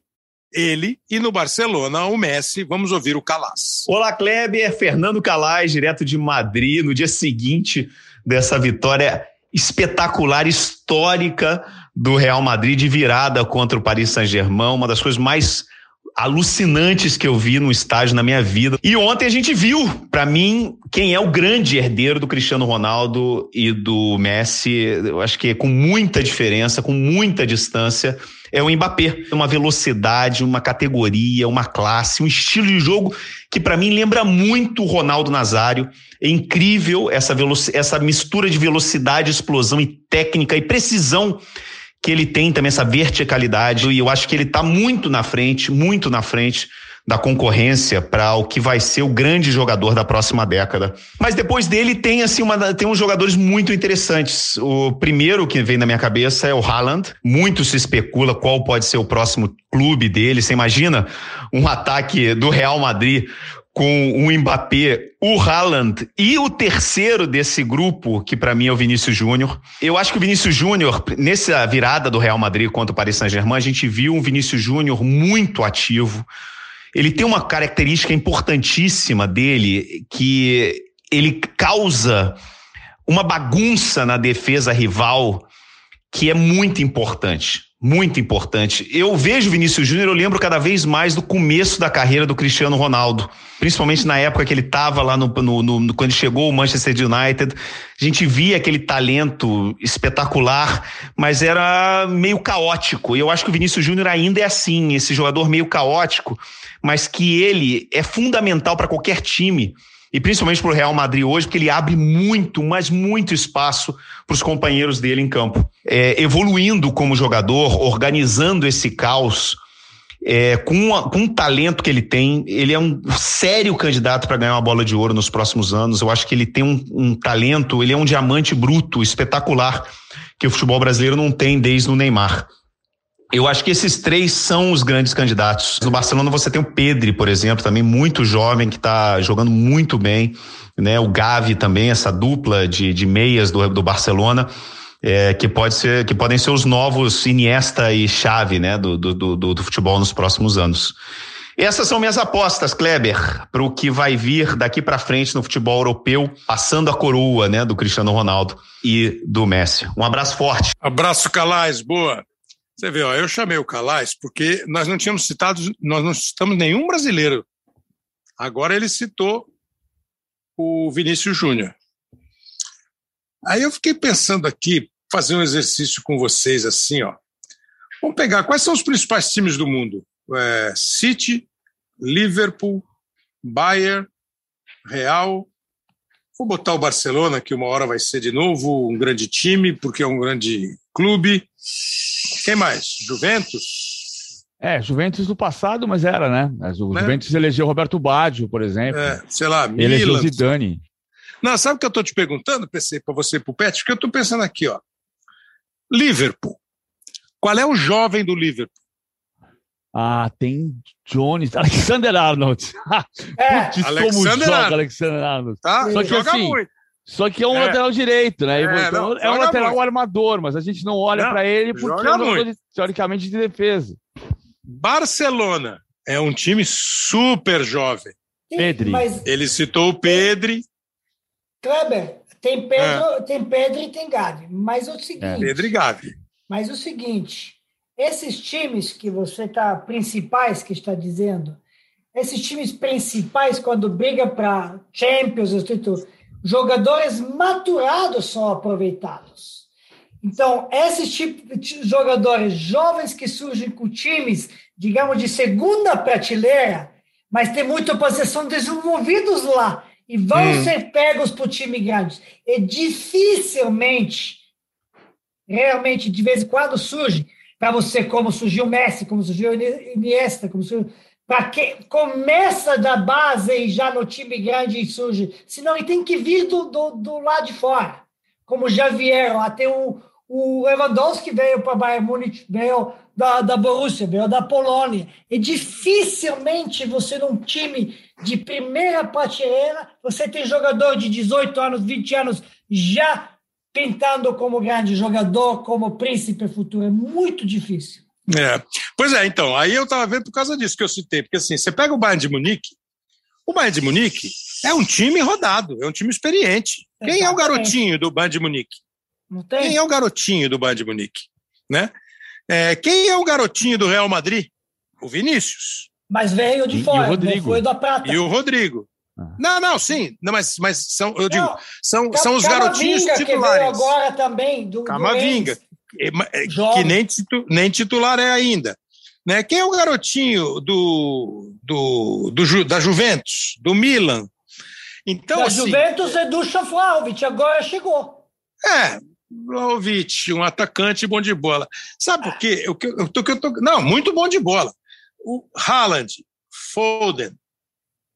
ele e no Barcelona o Messi. Vamos ouvir o Calas. Olá, Kleber, Fernando Calas, direto de Madrid, no dia seguinte dessa vitória espetacular, histórica do Real Madrid de virada contra o Paris Saint-Germain, uma das coisas mais alucinantes que eu vi no estádio na minha vida. E ontem a gente viu, para mim, quem é o grande herdeiro do Cristiano Ronaldo e do Messi. Eu acho que é com muita diferença, com muita distância. É o Mbappé, uma velocidade, uma categoria, uma classe, um estilo de jogo que para mim lembra muito o Ronaldo Nazário. É incrível essa, essa mistura de velocidade, explosão e técnica e precisão que ele tem também essa verticalidade. E eu acho que ele está muito na frente, muito na frente da concorrência para o que vai ser o grande jogador da próxima década. Mas depois dele tem assim uma, tem uns jogadores muito interessantes. O primeiro que vem na minha cabeça é o Haaland. Muito se especula qual pode ser o próximo clube dele. Você imagina um ataque do Real Madrid com o Mbappé, o Haaland e o terceiro desse grupo, que para mim é o Vinícius Júnior. Eu acho que o Vinícius Júnior, nessa virada do Real Madrid contra o Paris Saint-Germain, a gente viu um Vinícius Júnior muito ativo. Ele tem uma característica importantíssima dele, que ele causa uma bagunça na defesa rival que é muito importante muito importante. Eu vejo Vinícius Júnior, eu lembro cada vez mais do começo da carreira do Cristiano Ronaldo, principalmente na época que ele estava lá no, no, no, quando chegou o Manchester United. A gente via aquele talento espetacular, mas era meio caótico. E eu acho que o Vinícius Júnior ainda é assim, esse jogador meio caótico, mas que ele é fundamental para qualquer time e principalmente para o Real Madrid hoje, porque ele abre muito, mas muito espaço para os companheiros dele em campo. É, evoluindo como jogador, organizando esse caos, é, com, a, com o talento que ele tem, ele é um sério candidato para ganhar uma bola de ouro nos próximos anos. Eu acho que ele tem um, um talento, ele é um diamante bruto, espetacular, que o futebol brasileiro não tem desde o Neymar. Eu acho que esses três são os grandes candidatos. No Barcelona você tem o Pedri, por exemplo, também muito jovem, que está jogando muito bem. Né? O Gavi também, essa dupla de, de meias do, do Barcelona. É, que, pode ser, que podem ser os novos Iniesta e Xavi né, do, do, do, do futebol nos próximos anos. Essas são minhas apostas, Kleber, para o que vai vir daqui para frente no futebol europeu, passando a coroa né, do Cristiano Ronaldo e do Messi. Um abraço forte. Abraço, Calais, boa. Você vê, ó, eu chamei o Calais porque nós não tínhamos citado, nós não citamos nenhum brasileiro. Agora ele citou o Vinícius Júnior. Aí eu fiquei pensando aqui, fazer um exercício com vocês assim, ó. Vamos pegar quais são os principais times do mundo? É, City, Liverpool, Bayern, Real. Vou botar o Barcelona, que uma hora vai ser de novo um grande time, porque é um grande clube. Quem mais? Juventus? É, Juventus do passado, mas era, né? O né? Juventus elegeu Roberto Baggio, por exemplo. É, sei lá, Milan. Elegeu Zidane. Não, sabe o que eu estou te perguntando, PC, para você e para o Pet? Porque eu estou pensando aqui, ó. Liverpool. Qual é o jovem do Liverpool? Ah, tem Jones, <laughs> Alexander Arnold. <laughs> É. Putz, como Alexander joga Arnold. Alexander Arnold. Tá? Só que Joga assim, muito. Só que é um É. lateral direito, né? É, Então, não, é um lateral muito. armador, mas a gente não olha para ele porque é um jogador, teoricamente, de defesa. Barcelona é um time super jovem. Sim, Pedri. Mas, Ele citou o Pedri, Kleber, tem Pedro, tem Pedro e tem Gavi. Mas o seguinte, É. Pedro e Gavi. mas o seguinte, esses times que você está, principais que está dizendo, esses times principais, quando briga para Champions, esse título, jogadores maturados são aproveitados. Então, esses tipos de jogadores jovens que surgem com times, digamos, de segunda prateleira, mas tem muita possessão desenvolvidos lá e vão Hum. ser pegos por time grande. E dificilmente, realmente, de vez em quando surge, para você, como surgiu o Messi, como surgiu o Iniesta, como surgiu. Para quem começa da base e já no time grande surge. Senão ele tem que vir do, do, do lado de fora. Como já vieram, até o, o Lewandowski veio para Bayern Munique, veio da, da Borussia, veio da Polônia. E dificilmente você, num time de primeira prateleira, você tem jogador de 18 anos, 20 anos já pintando como grande jogador, como príncipe futuro. É muito difícil. É. Pois é, então, aí eu estava vendo por causa disso que eu citei, porque assim, você pega o Bayern de Munique, o Bayern de Munique é um time rodado, é um time experiente. Quem é o Exatamente. garotinho do Bayern de Munique? Não tem? Quem é o garotinho do Bayern de Munique? Né? É, quem é o garotinho do Real Madrid? O Vinícius Mas veio E- de e o fora, não Rodrigo? foi da prata. e o Rodrigo. Ah. Não, não, sim, não, mas, mas são, eu digo, Não, são, são os garotinhos Camavinga, que veio titulares. agora também, do, Camavinga. É, é, Jovem. que nem, titu- nem titular é ainda. Né? Quem é o garotinho do, do, do da Juventus, do Milan? Então, da assim, Juventus é do Vlahovic, agora chegou. é, Vlahovic, um atacante bom de bola. Sabe por quê? Que eu, tô- eu tô, não, muito bom de bola. O Haaland, Foden,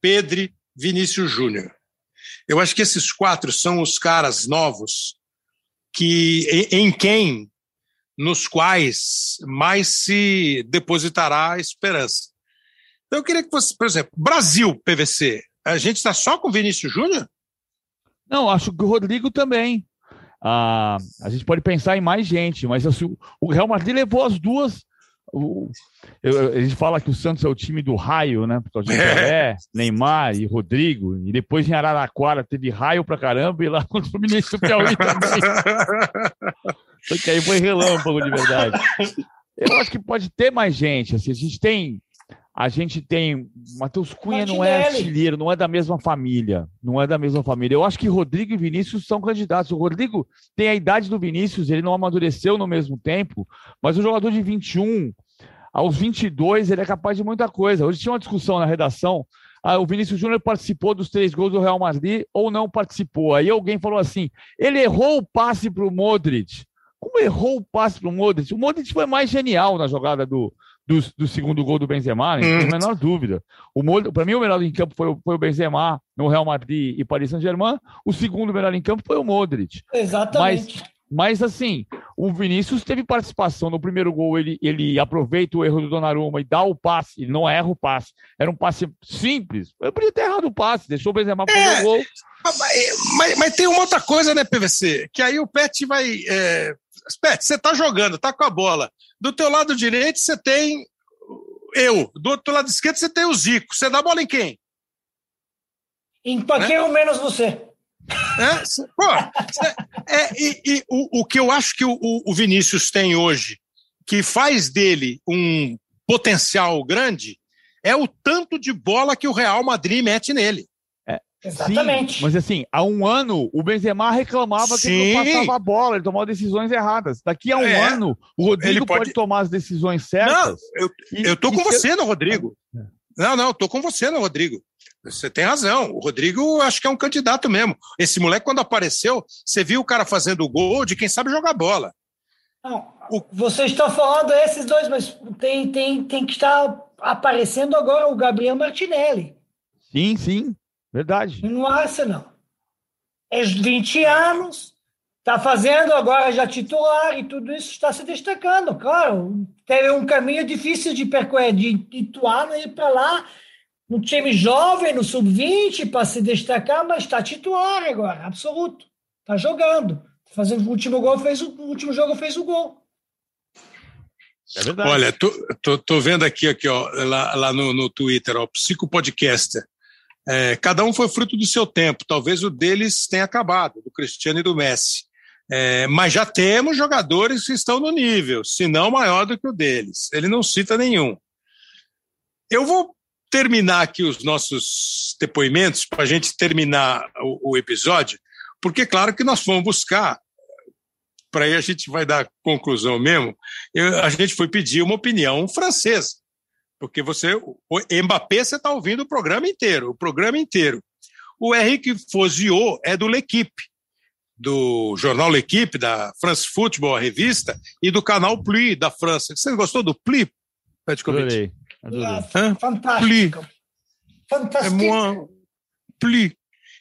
Pedri, Vinícius Júnior. Eu acho que esses quatro são os caras novos que em, em quem, nos quais mais se depositará a esperança. Então eu queria que você, por exemplo, Brasil, PVC, a gente está só com Vinícius Júnior? Não, acho que o Rodrigo também. Ah, a gente pode pensar em mais gente, mas assim, o Real Madrid levou as duas. o- eu- a gente fala que o Santos é o time do raio, né? Por causa de <laughs> Pelé, Neymar e Rodrigo. E depois em Araraquara teve raio pra caramba e lá no Fluminense do Piauí também. <laughs> Só que aí foi relâmpago de verdade. Eu acho que pode ter mais gente. Assim, a gente tem. A gente tem. Matheus Cunha não é Martinelli. artilheiro, não é da mesma família. Não é da mesma família. Eu acho que Rodrigo e Vinícius são candidatos. O Rodrigo tem a idade do Vinícius, ele não amadureceu no mesmo tempo, mas o jogador de 21, aos 22, ele é capaz de muita coisa. Hoje tinha uma discussão na redação. Ah, o Vinícius Júnior participou dos três gols do Real Madrid ou não participou? Aí alguém falou assim: ele errou o passe para o Modric. Como errou o passe para o Modric? O Modric foi mais genial na jogada do, do, do segundo gol do Benzema, não tem a Hum. menor dúvida. Para mim, o melhor em campo foi, o- foi o Benzema no Real Madrid e Paris Saint-Germain. O segundo melhor em campo foi o Modric. Exatamente. Mas assim, o Vinícius teve participação no primeiro gol, ele, ele aproveita o erro do Donnarumma e dá o passe, ele não erra o passe. Era um passe simples. Eu podia ter errado o passe, deixou o Benzema fazer É. o gol. Ah, Mas, mas- mas tem uma outra coisa, né, PVC? Que aí o Pet vai. É... Pet, você tá jogando, tá com a bola. Do teu lado direito você tem eu. Do outro lado esquerdo você tem o Zico. Você dá a bola em quem? Em qualquer um menos você. É, cê- pô, cê- é, e, e o, o que eu acho que o, o Vinícius tem hoje, que faz dele um potencial grande, é o tanto de bola que o Real Madrid mete nele. Exatamente. Sim, mas assim, há um ano o Benzema reclamava que ele não Sim. passava a bola, ele tomava decisões erradas. Daqui a um É. ano, o Rodrigo pode... pode- tomar as decisões Não, certas. eu, e- eu tô com você no Rodrigo. Não, não, eu tô com você no Rodrigo. Você tem razão. O Rodrigo acho que é um candidato mesmo. Esse moleque, quando apareceu, você viu o cara fazendo o gol de quem sabe jogar bola. Não, O- Vocês estão falando esses dois, mas tem, tem, tem que estar aparecendo agora o Gabriel Martinelli Sim, sim, verdade. no Arsenal. É 20 anos, Está fazendo agora já titular e tudo isso está se destacando, claro. Teve um caminho difícil de percorrer, de, de Ituano ir para lá, no time jovem, no sub-20, para se destacar, mas está titular agora, absoluto. Está jogando. Fazendo o último gol, fez o, o último jogo fez o gol. É verdade. Olha, tô, tô, tô, vendo aqui, aqui ó, lá, lá no, no Twitter, ó, Psicopodcaster. É, cada um foi fruto do seu tempo. Talvez o deles tenha acabado, do Cristiano e do Messi. É, mas já temos jogadores que estão no nível, se não maior do que o deles. Ele não cita nenhum. Eu vou terminar aqui os nossos depoimentos para a gente terminar o, o, episódio, porque claro que nós fomos buscar, para aí a gente vai dar conclusão mesmo, eu, a gente foi pedir uma opinião francesa, porque você, o Mbappé, você está ouvindo o programa inteiro, o programa inteiro. O Henrique Fozio é do L'Equipe, do jornal L'Equipe, da France Football, a revista, e do canal Pli, da França. Você gostou do Pli, Petkovic? Ah, fantástico. Pli. Fantástico. É moins Pli.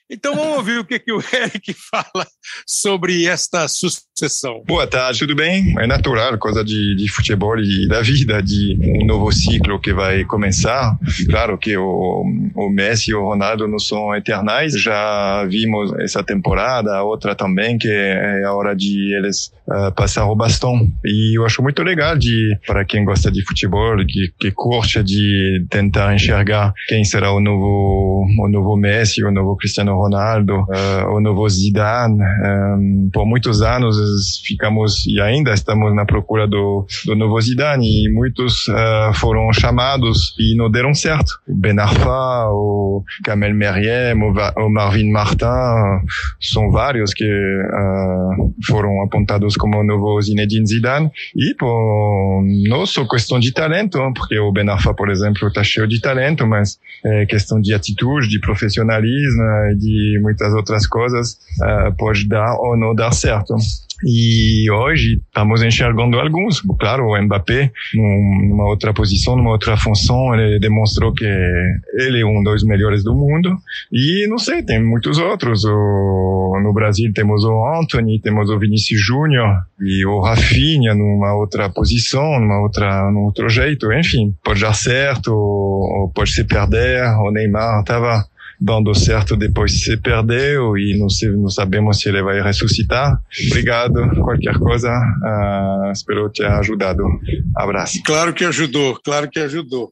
Então vamos ouvir o que, que o Eric fala sobre esta sucessão. Boa tarde, tudo bem? É natural, coisa de, de futebol e da vida, de um novo ciclo que vai começar. Claro que o, o Messi e o Ronaldo não são eternais, já vimos essa temporada, a outra também, que é a hora de eles uh, passar o bastão. E eu acho muito legal de para quem gosta de futebol, que, que curte de tentar enxergar quem será o novo, o novo Messi, o novo Cristiano Ronaldo, uh, o novo Zidane. Um, por muitos anos ficamos e ainda estamos na procura do, do novo Zidane e muitos uh, foram chamados e não deram certo. O Ben Arfa, o Kamel Meriem, o, o Marvin Martin, são vários que uh, foram apontados como o novo Zinedine Zidane. E por nosso questão de talento, porque o Ben Arfa, por exemplo, está cheio de talento, mas é questão de atitude, de profissionalismo, de de muitas outras coisas uh, pode dar ou não dar certo. E hoje estamos enxergando alguns. Claro, o Mbappé, numa outra posição, numa outra função, ele demonstrou que ele é um dos melhores do mundo. E não sei, tem muitos outros. O, no Brasil temos o Anthony, temos o Vinícius Júnior e o Rafinha numa outra posição, numa outra, num outro jeito. Enfim, pode dar certo, ou pode se perder. O Neymar estava dando certo depois se perdeu e não, se, não sabemos se ele vai ressuscitar. Obrigado. Qualquer coisa, uh, espero ter ajudado. Abraço. Claro que ajudou, claro que ajudou.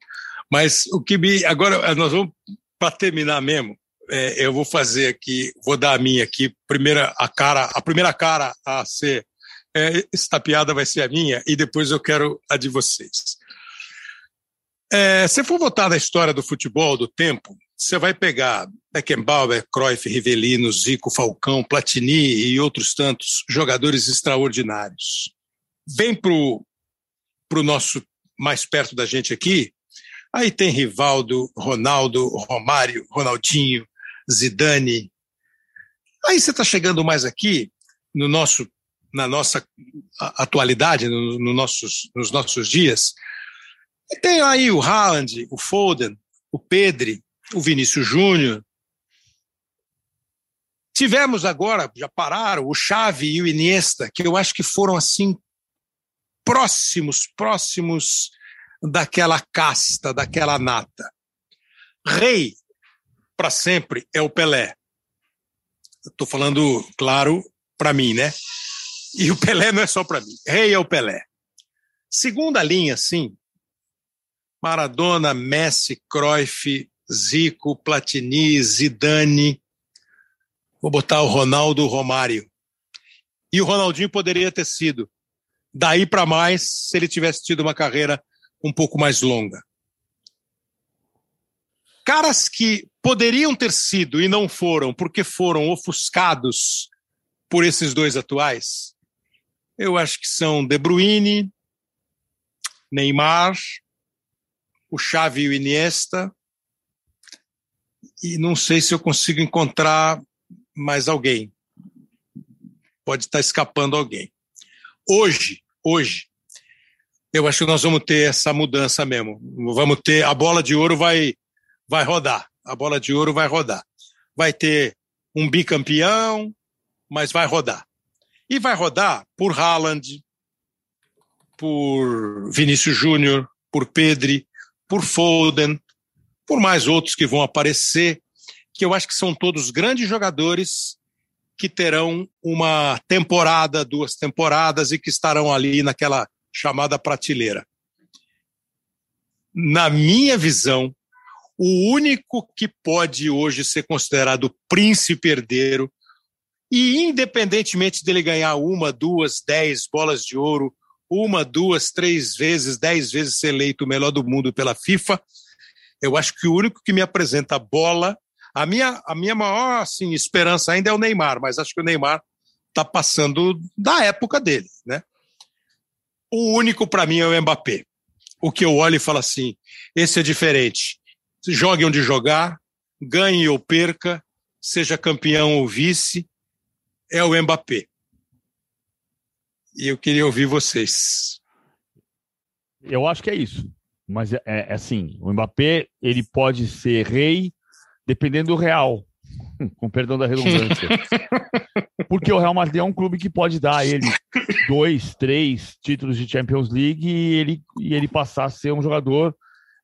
Mas o que me. Agora, nós vamos, para terminar mesmo, é, eu vou fazer aqui, vou dar a minha aqui, primeira, a cara, a primeira cara a ser. É, esta piada vai ser a minha e depois eu quero a de vocês. É, se for votar na história do futebol, do tempo, você vai pegar Beckenbauer, Cruyff, Rivelino, Zico, Falcão, Platini e outros tantos jogadores extraordinários. Vem para o nosso mais perto da gente aqui, aí tem Rivaldo, Ronaldo, Romário, Ronaldinho, Zidane. Aí você está chegando mais aqui no nosso, na nossa atualidade, no, no nossos, nos nossos dias. E tem aí o Haaland, o Foden, o Pedri, o Vinícius Júnior. Tivemos agora, já pararam, o Xavi e o Iniesta, que eu acho que foram assim próximos, próximos daquela casta, daquela nata. Rei, para sempre, é o Pelé. Estou falando, claro, para mim, né? E o Pelé não é só para mim. Rei é o Pelé. Segunda linha, sim. Maradona, Messi, Cruyff, Zico, Platini, Zidane. Vou botar o Ronaldo Romário. E o Ronaldinho poderia ter sido. Daí para mais, se ele tivesse tido uma carreira um pouco mais longa. Caras que poderiam ter sido e não foram, porque foram ofuscados por esses dois atuais, eu acho que são De Bruyne, Neymar, o Xavi e o Iniesta, e não sei se eu consigo encontrar mais alguém. Pode estar escapando alguém. Hoje, hoje, eu acho que nós vamos ter essa mudança mesmo. Vamos ter a bola de ouro vai vai rodar. A bola de ouro vai rodar. Vai ter um bicampeão, mas vai rodar. E vai rodar por Haaland, por Vinícius Júnior, por Pedri, por Foden, por mais outros que vão aparecer, que eu acho que são todos grandes jogadores que terão uma temporada, duas temporadas e que estarão ali naquela chamada prateleira. Na minha visão, o único que pode hoje ser considerado príncipe herdeiro, e independentemente dele ganhar uma, duas, dez bolas de ouro, uma, duas, três vezes, dez vezes ser eleito o melhor do mundo pela FIFA, eu acho que o único que me apresenta bola, a minha, a minha maior assim, esperança ainda é o Neymar, mas acho que o Neymar está passando da época dele, né? O único para mim é o Mbappé. O que eu olho e falo assim, esse é diferente jogue onde jogar, ganhe ou perca, seja campeão ou vice, é o Mbappé. E eu queria ouvir vocês. Eu acho que é isso. Mas é, é, é assim, o Mbappé ele pode ser rei dependendo do Real, <laughs> com perdão da redundância. <laughs> Porque o Real Madrid é um clube que pode dar a ele dois, três títulos de Champions League e ele, e ele passar a ser um jogador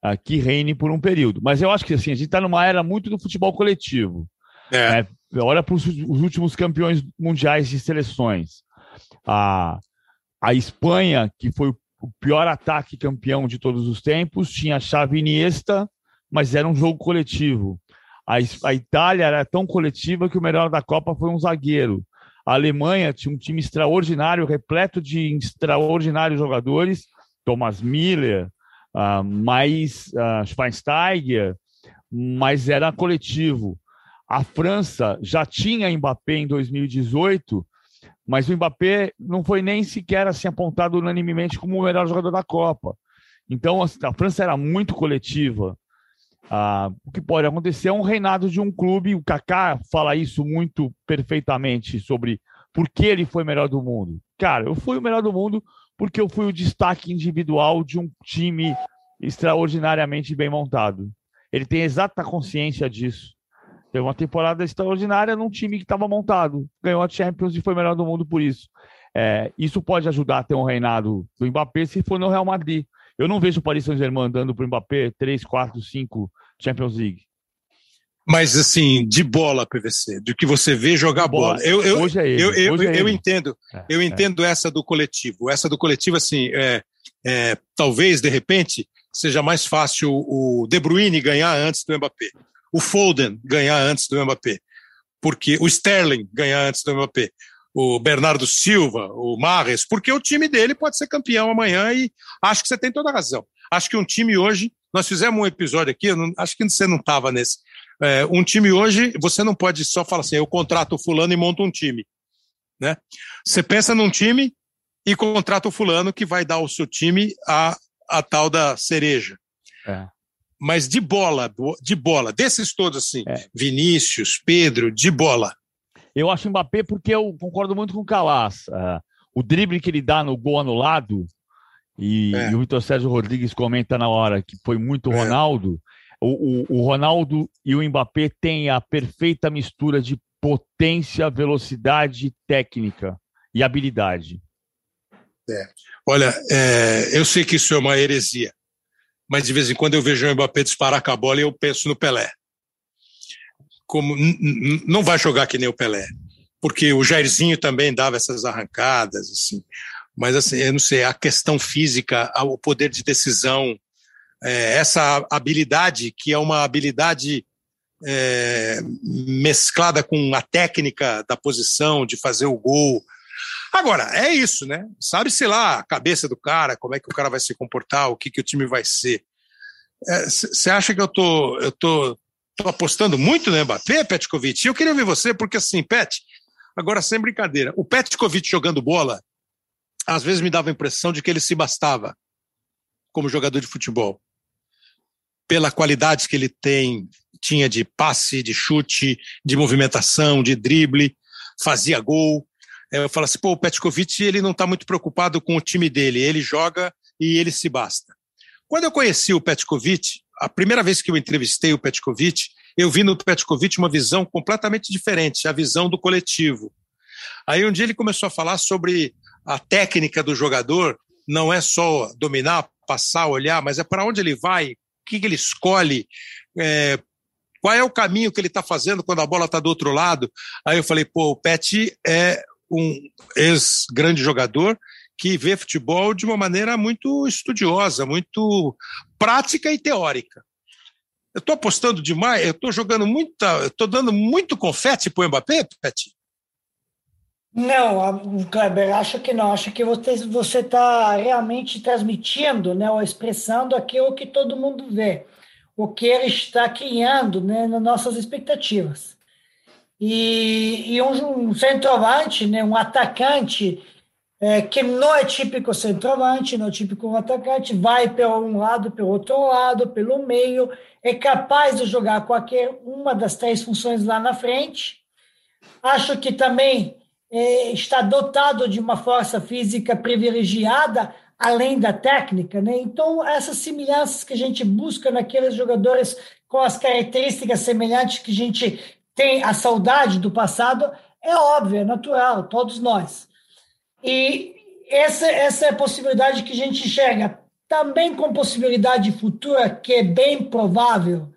uh, que reine por um período. Mas eu acho que assim, a gente está numa era muito do futebol coletivo. É. Né? Olha para os últimos campeões mundiais de seleções. A, a Espanha, que foi o pior ataque campeão de todos os tempos, tinha a chave Iniesta, mas era um jogo coletivo. A, a Itália era tão coletiva que o melhor da Copa foi um zagueiro. A Alemanha tinha um time extraordinário, repleto de extraordinários jogadores, Thomas Miller, uh, mais uh, Schweinsteiger, mas era coletivo. A França já tinha Mbappé em 2018, mas o Mbappé não foi nem sequer assim apontado unanimemente como o melhor jogador da Copa. Então a França era muito coletiva. Ah, o que pode acontecer é um reinado de um clube. O Kaká fala isso muito perfeitamente sobre por que ele foi melhor do mundo. Cara, eu fui o melhor do mundo porque eu fui o destaque individual de um time extraordinariamente bem montado. Ele tem exata consciência disso. Teve uma temporada extraordinária num time que estava montado. Ganhou a Champions e foi melhor do mundo por isso. É, isso pode ajudar a ter um reinado do Mbappé se for no Real Madrid. Eu não vejo o Paris Saint-Germain dando para o Mbappé 3, 4, 5 Champions League. Mas assim, de bola, PVC, do que você vê jogar bola. bola. Eu, eu, hoje é ele. Eu, eu, hoje é eu ele. entendo, é, eu é. entendo é. essa do coletivo. Essa do coletivo, assim, é, é, talvez de repente seja mais fácil o De Bruyne ganhar antes do Mbappé, o Foden ganhar antes do Mbappé, porque o Sterling ganhar antes do Mbappé, o Bernardo Silva, o Marres, porque o time dele pode ser campeão amanhã e acho que você tem toda a razão. Acho que um time hoje, nós fizemos um episódio aqui, não, acho que você não estava nesse, é, um time hoje, você não pode só falar assim, eu contrato o fulano e monto um time. Né? Você pensa num time e contrata o fulano que vai dar ao seu time a, a tal da cereja. É. Mas de bola, de bola, desses todos assim, é. Vinícius, Pedro, de bola. Eu acho Mbappé porque eu concordo muito com o Calas. Uh, o drible que ele dá no gol anulado, e, é. e o Vitor Sérgio Rodrigues comenta na hora que foi muito é. Ronaldo, o, o, o Ronaldo e o Mbappé têm a perfeita mistura de potência, velocidade, técnica e habilidade. É. Olha, é, eu sei que isso é uma heresia, mas de vez em quando eu vejo o Mbappé disparar com a bola e eu penso no Pelé. Como não vai jogar que nem o Pelé, porque o Jairzinho também dava essas arrancadas, assim. Mas assim, eu não sei, a questão física, o poder de decisão, é, essa habilidade, que é uma habilidade é, mesclada com a técnica da posição, de fazer o gol. Agora, é isso, né? Sabe-se lá a cabeça do cara, como é que o cara vai se comportar, o que, que o time vai ser. Você é, acha que eu tô, eu tô, tô apostando muito no Mbappé, Petkovic? Eu queria ver você, porque assim, Pet, agora sem brincadeira, o Petkovic jogando bola, às vezes me dava a impressão de que ele se bastava como jogador de futebol pela qualidade que ele tem, tinha de passe, de chute, de movimentação, de drible, fazia gol. Eu falo assim, pô, o Petkovic ele não está muito preocupado com o time dele, ele joga e ele se basta. Quando eu conheci o Petkovic, a primeira vez que eu entrevistei o Petkovic, eu vi no Petkovic uma visão completamente diferente, a visão do coletivo. Aí um dia ele começou a falar sobre a técnica do jogador, não é só dominar, passar, olhar, mas é para onde ele vai, o que, que ele escolhe, é, qual é o caminho que ele está fazendo quando a bola está do outro lado. Aí eu falei, pô, o Pet é um ex-grande jogador que vê futebol de uma maneira muito estudiosa, muito prática e teórica. Eu estou apostando demais, eu estou jogando muita, estou dando muito confete para o Mbappé, Pet? Não, Kleber, acho que não. Acho que você está realmente transmitindo, né, ou expressando aquilo que todo mundo vê, o que ele está criando né, nas nossas expectativas. E, e um, um, centroavante, né, um atacante, é, que não é típico centroavante, não é típico atacante, vai pelo um lado, pelo outro lado, pelo meio, é capaz de jogar qualquer uma das três funções lá na frente. Acho que também é, está dotado de uma força física privilegiada, além da técnica, né? Então, essas semelhanças que a gente busca naqueles jogadores com as características semelhantes que a gente tem a saudade do passado, é óbvio, é natural, todos nós. E essa, essa é a possibilidade que a gente enxerga. Também com possibilidade futura, que é bem provável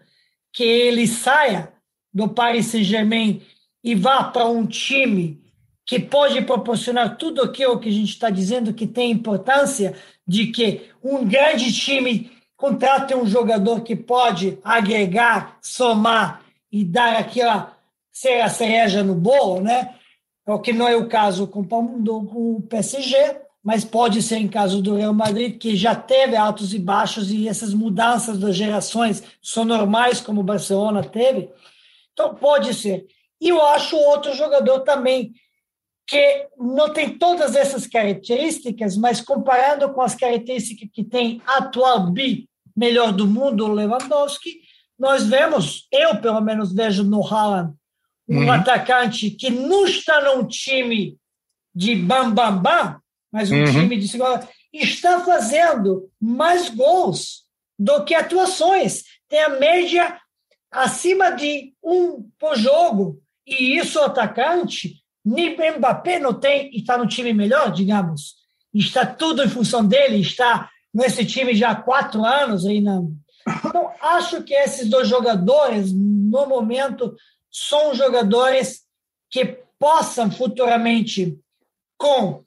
que ele saia do Paris Saint-Germain e vá para um time que pode proporcionar tudo aquilo que a gente está dizendo que tem importância, de que um grande time contrate um jogador que pode agregar, somar e dar aquela ser a cereja no bolo, né? O que não é o caso com, com o PSG, mas pode ser em caso do Real Madrid, que já teve altos e baixos e essas mudanças das gerações são normais, como o Barcelona teve. Então, pode ser. E eu acho outro jogador também que não tem todas essas características, mas comparando com as características que tem atual bi melhor do mundo, o Lewandowski, nós vemos, eu pelo menos vejo no Haaland, um uhum. atacante que não está num time de bam bam bam, mas um uhum. time de segunda, está fazendo mais gols do que atuações. Tem a média acima de um por jogo. E isso, o atacante, nem Mbappé não tem e está no time melhor, digamos. Está tudo em função dele, está nesse time já há quatro anos aí não. Então, acho que esses dois jogadores, no momento, são jogadores que possam futuramente, com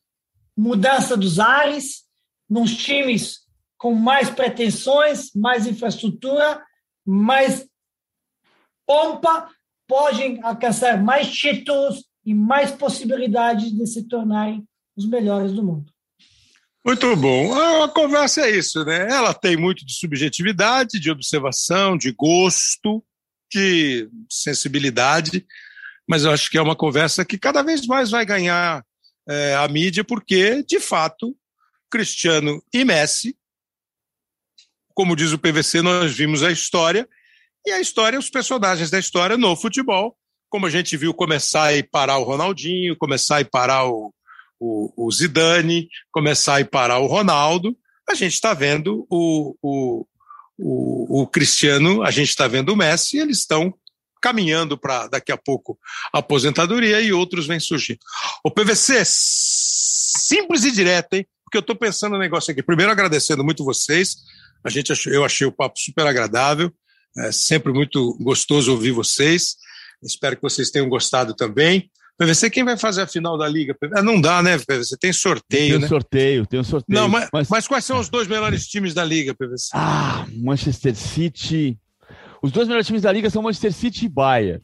mudança dos ares, nos times com mais pretensões, mais infraestrutura, mais pompa, podem alcançar mais títulos, e mais possibilidades de se tornarem os melhores do mundo. Muito bom. A conversa é isso, né? Ela tem muito de subjetividade, de observação, de gosto, de sensibilidade, mas eu acho que é uma conversa que cada vez mais vai ganhar é, a mídia, porque, de fato, Cristiano e Messi, como diz o PVC, nós vimos a história, e a história, os personagens da história no futebol como a gente viu começar e parar o Ronaldinho, começar e parar o, o, o Zidane, começar e parar o Ronaldo, a gente está vendo o, o, o, o, Cristiano, a gente está vendo o Messi, eles estão caminhando para daqui a pouco a aposentadoria e outros vêm surgindo. O PVC, simples e direto, hein? Porque eu estou pensando no negócio aqui. Primeiro, agradecendo muito vocês. A gente achou, eu achei o papo super agradável. É sempre muito gostoso ouvir vocês. Espero que vocês tenham gostado também. PVC, quem vai fazer a final da Liga? Não dá, né, PVC? Tem sorteio, tem né? sorteio, tem um sorteio. Não, mas, mas... mas, quais são os dois melhores times da Liga, PVC? Ah, Manchester City. Os dois melhores times da Liga são Manchester City e Bayern.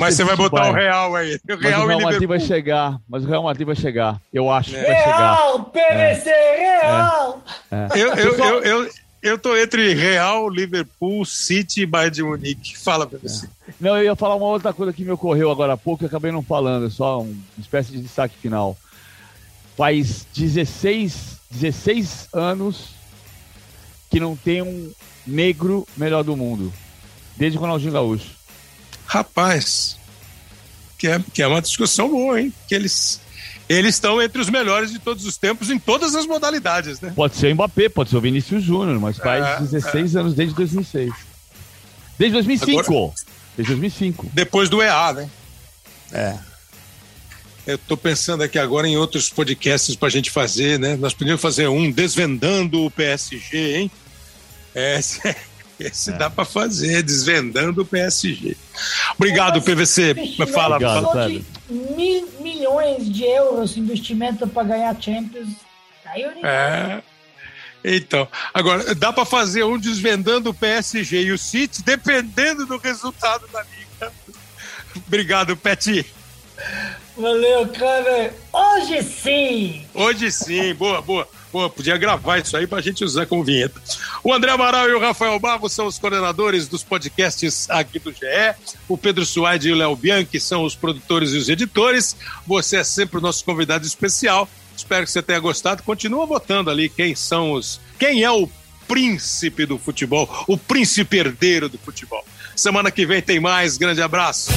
mas você vai botar o Real aí. O Real, mas o Real Madrid vai chegar. Mas o Real Madrid vai chegar. Eu acho é. que vai chegar. Real, PVC, é. Real! É. Eu, eu, eu, eu, eu tô entre Real, Liverpool, City e Bayern de Munique. Fala pra você. É. Não, eu ia falar uma outra coisa que me ocorreu agora há pouco e acabei não falando, é só uma espécie de destaque final. Faz 16, 16 anos que não tem um negro melhor do mundo. Desde o Ronaldinho Gaúcho. Rapaz, que é, que é uma discussão boa, hein? Que eles eles estão entre os melhores de todos os tempos em todas as modalidades, né? Pode ser o Mbappé, pode ser o Vinícius Júnior, mas faz é, 16 é. anos desde 2006. Desde 2005. Agora, desde 2005. Depois do EA, né? É. Eu estou pensando aqui agora em outros podcasts para a gente fazer, né? Nós podíamos fazer um desvendando o PSG, hein? <laughs> Esse, <laughs> esse é. dá para fazer, desvendando o PSG. Obrigado, PVC. Fala, Obrigado, fala. Mil milhões de euros investimento para ganhar Champions. Caiu é. Então, agora, dá para fazer um desvendando o PSG e o City, dependendo do resultado da liga. Obrigado, Peti. Valeu, cara. Hoje sim! Hoje sim, boa, boa. Pô, podia gravar isso aí pra gente usar como vinheta. O André Amaral e o Rafael Barros são os coordenadores dos podcasts aqui do GE. O Pedro Suaide e o Léo Bianchi são os produtores e os editores. Você é sempre o nosso convidado especial. Espero que você tenha gostado. Continua votando ali quem são os. Quem é o príncipe do futebol, o príncipe herdeiro do futebol. Semana que vem tem mais. Grande abraço.